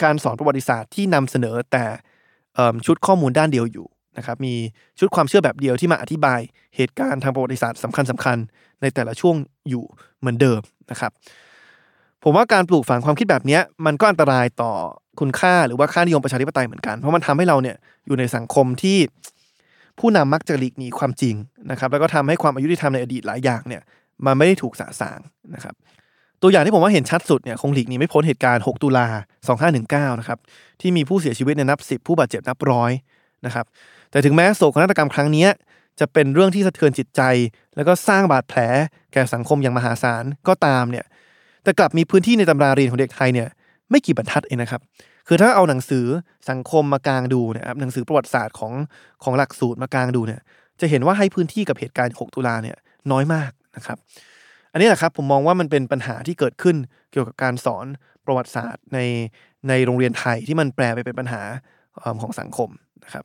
Speaker 2: การสอนประวัติศาสตร์ที่นำเสนอแต่ชุดข้อมูลด้านเดียวอยู่นะครับมีชุดความเชื่อแบบเดียวที่มาอธิบายเหตุการณ์ทางประวัติศาสตร์สำคัญสคัญๆในแต่ละช่วงอยู่เหมือนเดิมนะครับ ผมว่าการปลูกฝังความคิดแบบนี้มันก็อันตรายต่อคุณค่าหรือว่าค่านิยมประชาธิปไตยเหมือนกัน เพราะมันทำให้เราเนี่ยอยู่ในสังคมที่ผู้นำมักจะหลีกหนีความจริงนะครับ แล้วก็ทำให้ความอายุติธรรมในอดีตหลายอย่างเนี่ย มันไม่ได้ถูกสะสางนะครับตัวอย่างที่ผมว่าเห็นชัดสุดเนี่ยคงหลีกหนีไม่พ้นเหตุการณ์ 6 ตุลา 2519 นะครับที่มีผู้เสียชีวิตในนับ 10 ผู้บาดเจ็บนับร้อยนะครับแต่ถึงแม้โศกนาฏกรรมครั้งนี้จะเป็นเรื่องที่สะเทือนจิตใจ แล้วก็สร้างบาดแผลแก่สังคมอย่างมหาศาลก็ตามเนี่ยแต่กลับมีพื้นที่ในตำราเรียนของเด็กไทยเนี่ยไม่กี่บรรทัดเองนะครับ คือถ้าเอาหนังสือสังคมมากางดูเนะครับหนังสือประวัติศาสตร์ของของหลักสูตรมากางดูเนี่ยจะเห็นว่าให้พื้นที่กับเหตุการณ์ 6 ตุลาเนี่ยน้อยมาก นะครับ อันนี้แหละครับผมมองว่ามันเป็นปัญหาที่เกิดขึ้นเกี่ยวกับการสอนประวัติศาสตร์ในในโรงเรียนไทยที่มันแปลไปเป็นปัญหาของสังคมนะครับ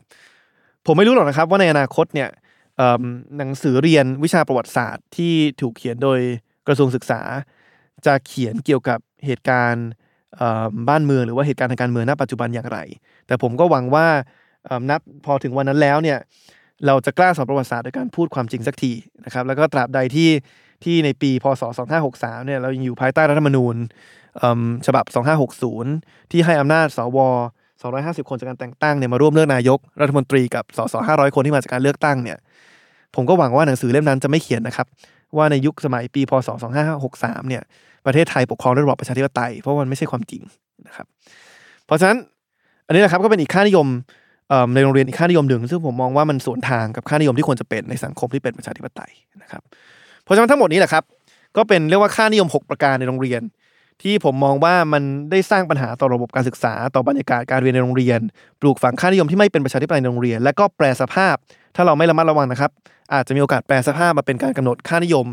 Speaker 2: ผมไม่รู้หรอกนะครับว่าในอนาคตเนี่ยหนังสือเรียนวิชาประวัติศาสตร์ที่ถูกเขียนโดยกระทรวงศึกษา จะเขียนเกี่ยวกับเหตุการณ์บ้านเมืองหรือว่าเหตุการณ์ทางการเมืองณปัจจุบันอย่างไร แต่ผมก็หวังว่านับพอถึงวันนั้นแล้วเนี่ย เราจะกล้าสอนประวัติศาสตร์โดยการพูดความจริงสักทีนะครับแล้วก็ตราบใดที่ที่ในปีพศ 2563 เนี่ยเรายังอยู่ภายใต้รัฐธรรมนูญฉบับ 2560 ที่ให้อำนาจสว 250 คนจากการแต่งตั้งเนี่ยมาร่วมเลือกนายกรัฐมนตรีกับสส500 คนที่มาจากการเลือกตั้งเนี่ยผมก็หวังว่าหนังสือเล่มนั้นจะไม่เขียนนะครับ ว่าในยุคสมัยปีพศ 2563 เนี่ยประเทศไทยปกครองด้วยระบอบประชาธิปไตยเพราะมันไม่ใช่ความจริงนะครับเพราะฉะนั้นอันนี้นะครับก็เป็นอีกค่านิยม ในโรงเรียนอีกค่านิยมหนึ่งซึ่งผมมองว่ามันสวนทางกับค่านิยมที่ควรจะเป็นในสังคมที่เป็นประชาธิปไตยนะครับ เพราะฉะนั้นทั้งหมดนี้แหละครับ ก็เป็นเรียกว่าค่านิยม 6 ประการในโรงเรียน ที่ผมมองว่ามันได้สร้างปัญหาต่อระบบการศึกษา ต่อบรรยากาศการเรียนในโรงเรียน ปลูกฝังค่านิยมที่ไม่เป็นประชาธิปไตยในโรงเรียน และก็แปลสภาพ ถ้าเราไม่ระมัดระวังนะครับ อาจจะมีโอกาสแปลสภาพมาเป็นการกำหนดค่านิยม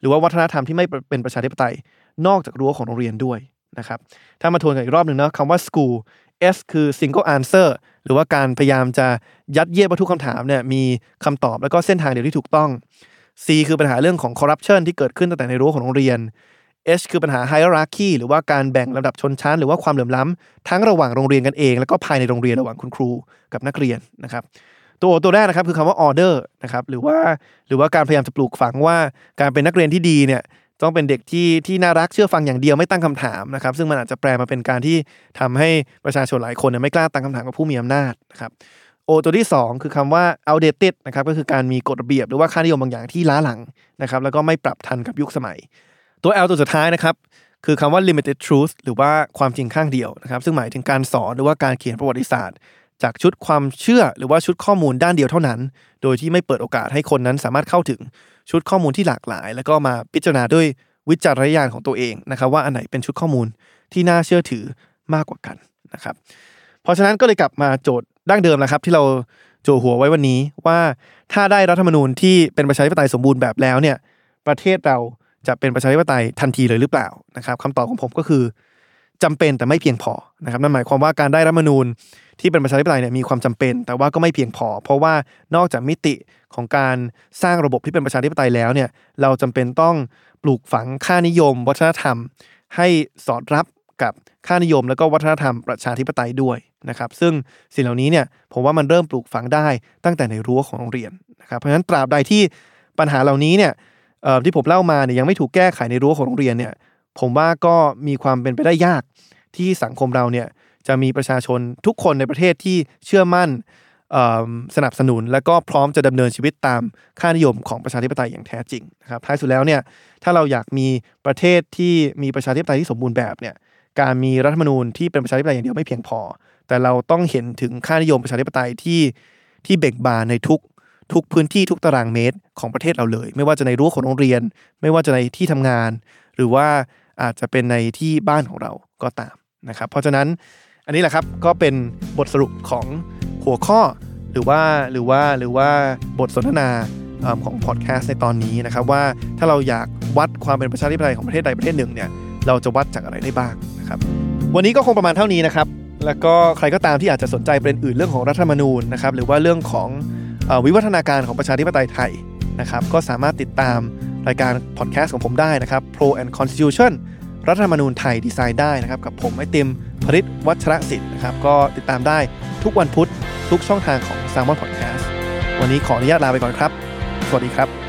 Speaker 2: หรือว่าวัฒนธรรมที่ไม่เป็นประชาธิปไตย นอกจากรั้วของโรงเรียนด้วยนะครับถ้ามาทวนกันอีกรอบหนึ่งเนาะคำว่า school S คือ single answer หรือว่าการพยายามจะยัดเยียดว่าทุกคำถามเนี่ยมีคำตอบแล้วก็เส้นทางเดียวที่ถูกต้อง C คือปัญหาเรื่องของ corruption ที่เกิดขึ้นตั้งแต่ในรั้วของโรงเรียน H คือปัญหา hierarchy หรือว่าการแบ่งลำดับชนชั้น หรือว่าความเหลื่อมล้ำทั้งระหว่างโรงเรียนกันเอง แล้วก็ภายในโรงเรียนระหว่างคุณครูกับนักเรียนนะครับตัวตัวแรกนะครับคือคำว่า order นะครับหรือว่าหรือว่าการพยายามจะปลูกฝังว่าการเป็นนักเรียนที่ดีเนี่ย ต้องเป็นเด็กที่ที่น่ารักเชื่อฟังอย่างเดียวไม่ตั้งคำถามนะครับ ซึ่งมันอาจจะแปลมาเป็นการที่ทำให้ประชาชนหลายคนเนี่ยไม่กล้าตั้งคำถามกับผู้มีอำนาจนะครับโอตัวที่ 2 คือคำว่า outdated นะครับก็คือการมีกฎระเบียบหรือว่าค่านิยมบางอย่างที่ล้าหลังนะครับแล้วก็ไม่ปรับทันกับยุคสมัย ตัว L ตัวสุดท้ายนะครับคือคำว่า limited truth หรือว่าความจริงข้างเดียวนะครับ ซึ่งหมายถึงการสอนหรือว่าการเขียนประวัติศาสตร์ จากชุดความเชื่อหรือว่าชุดข้อมูลด้านเดียวเท่านั้น โดยที่ไม่เปิดโอกาสให้คนนั้นสามารถเข้าถึง ชุดข้อมูลที่หลากหลาย แล้วก็มาพิจารณาด้วยวิจารณญาณของตัวเองนะครับ ว่าอันไหนเป็นชุดข้อมูลที่น่าเชื่อถือมากกว่ากันนะครับ เพราะฉะนั้นก็เลยกลับมาโจทย์ดั้งเดิมแล้วครับ ที่เราโจหัวไว้วันนี้ว่าถ้าได้รัฐธรรมนูญที่เป็นประชาธิปไตยสมบูรณ์แบบแล้วเนี่ยประเทศเราจะเป็นประชาธิปไตยทันทีเลยหรือเปล่านะครับคำตอบของผมก็คือ จำเป็นแต่ไม่เพียงพอนะครับนั่นหมายความว่าการได้รัฐมนูญที่เป็นประชาธิปไตยเนี่ยมีความจำเป็น แต่ว่าก็ไม่เพียงพอ เพราะว่านอกจากมิติของการสร้างระบบที่เป็นประชาธิปไตยแล้วเนี่ยเราจำเป็นต้องปลูกฝังค่านิยม วัฒนธรรม ให้สอดรับกับค่านิยมแล้วก็วัฒนธรรมประชาธิปไตยด้วยนะครับซึ่งสิ่งเหล่านี้เนี่ยผมว่ามันเริ่มปลูกฝังได้ตั้งแต่ในรั้วของโรงเรียนนะครับเพราะฉะนั้นตราบใดที่ปัญหาเหล่านี้เนี่ยที่ผมเล่ามาเนี่ยยังไม่ถูกแก้ไขในรั้วของโรงเรียนเนี่ย ผมว่าก็มีความเป็นไปได้ยากที่สังคมเราเนี่ยจะมีประชาชนทุกคนในประเทศที่เชื่อมั่นสนับสนุนและก็พร้อมจะดำเนินชีวิตตามค่านิยมของประชาธิปไตยอย่างแท้จริงนะครับท้ายสุดแล้วเนี่ยถ้าเราอยากมีประเทศที่มีประชาธิปไตยที่สมบูรณ์แบบเนี่ยการมีรัฐธรรมนูญที่เป็นประชาธิปไตยอย่างเดียวไม่เพียงพอ แต่เราต้องเห็นถึงค่านิยมประชาธิปไตยที่ที่เบ่งบานในทุกทุกพื้นที่ทุกตารางเมตรของประเทศเราเลย ไม่ว่าจะในรั้วของโรงเรียน ไม่ว่าจะในที่ทำงาน หรือว่า อาจจะเป็นในที่บ้านของเราก็ตามนะครับ เพราะฉะนั้นอันนี้แหละครับก็เป็นบทสรุปของหัวข้อหรือว่าหรือว่าหรือว่าบทสนทนาของพอดแคสต์ในตอนนี้นะครับว่าถ้าเราอยากวัดความเป็นประชาธิปไตยของประเทศใดประเทศหนึ่งเนี่ยเราจะวัดจากอะไรได้บ้างนะครับวันนี้ก็คงประมาณเท่านี้นะครับแล้วก็ใครก็ตามที่อาจจะสนใจประเด็นอื่นเรื่องของรัฐธรรมนูญนะครับหรือว่าเรื่องของอวิวัฒนาการของประชาธิปไตยไทยนะครับก็สามารถติดตาม รายการพอดแคสต์ของผมได้นะครับ Pro and Constitution รัฐธรรมนูญไทยดีไซน์ได้นะครับ กับผมไอติมพริตวัชรสิทธิ์นะครับ ก็ติดตามได้ทุกวันพุธทุกช่องทางของ s ซ l m o n Podcast วันนี้ขออนุญาตลาไปก่อนครับ สวัสดีครับ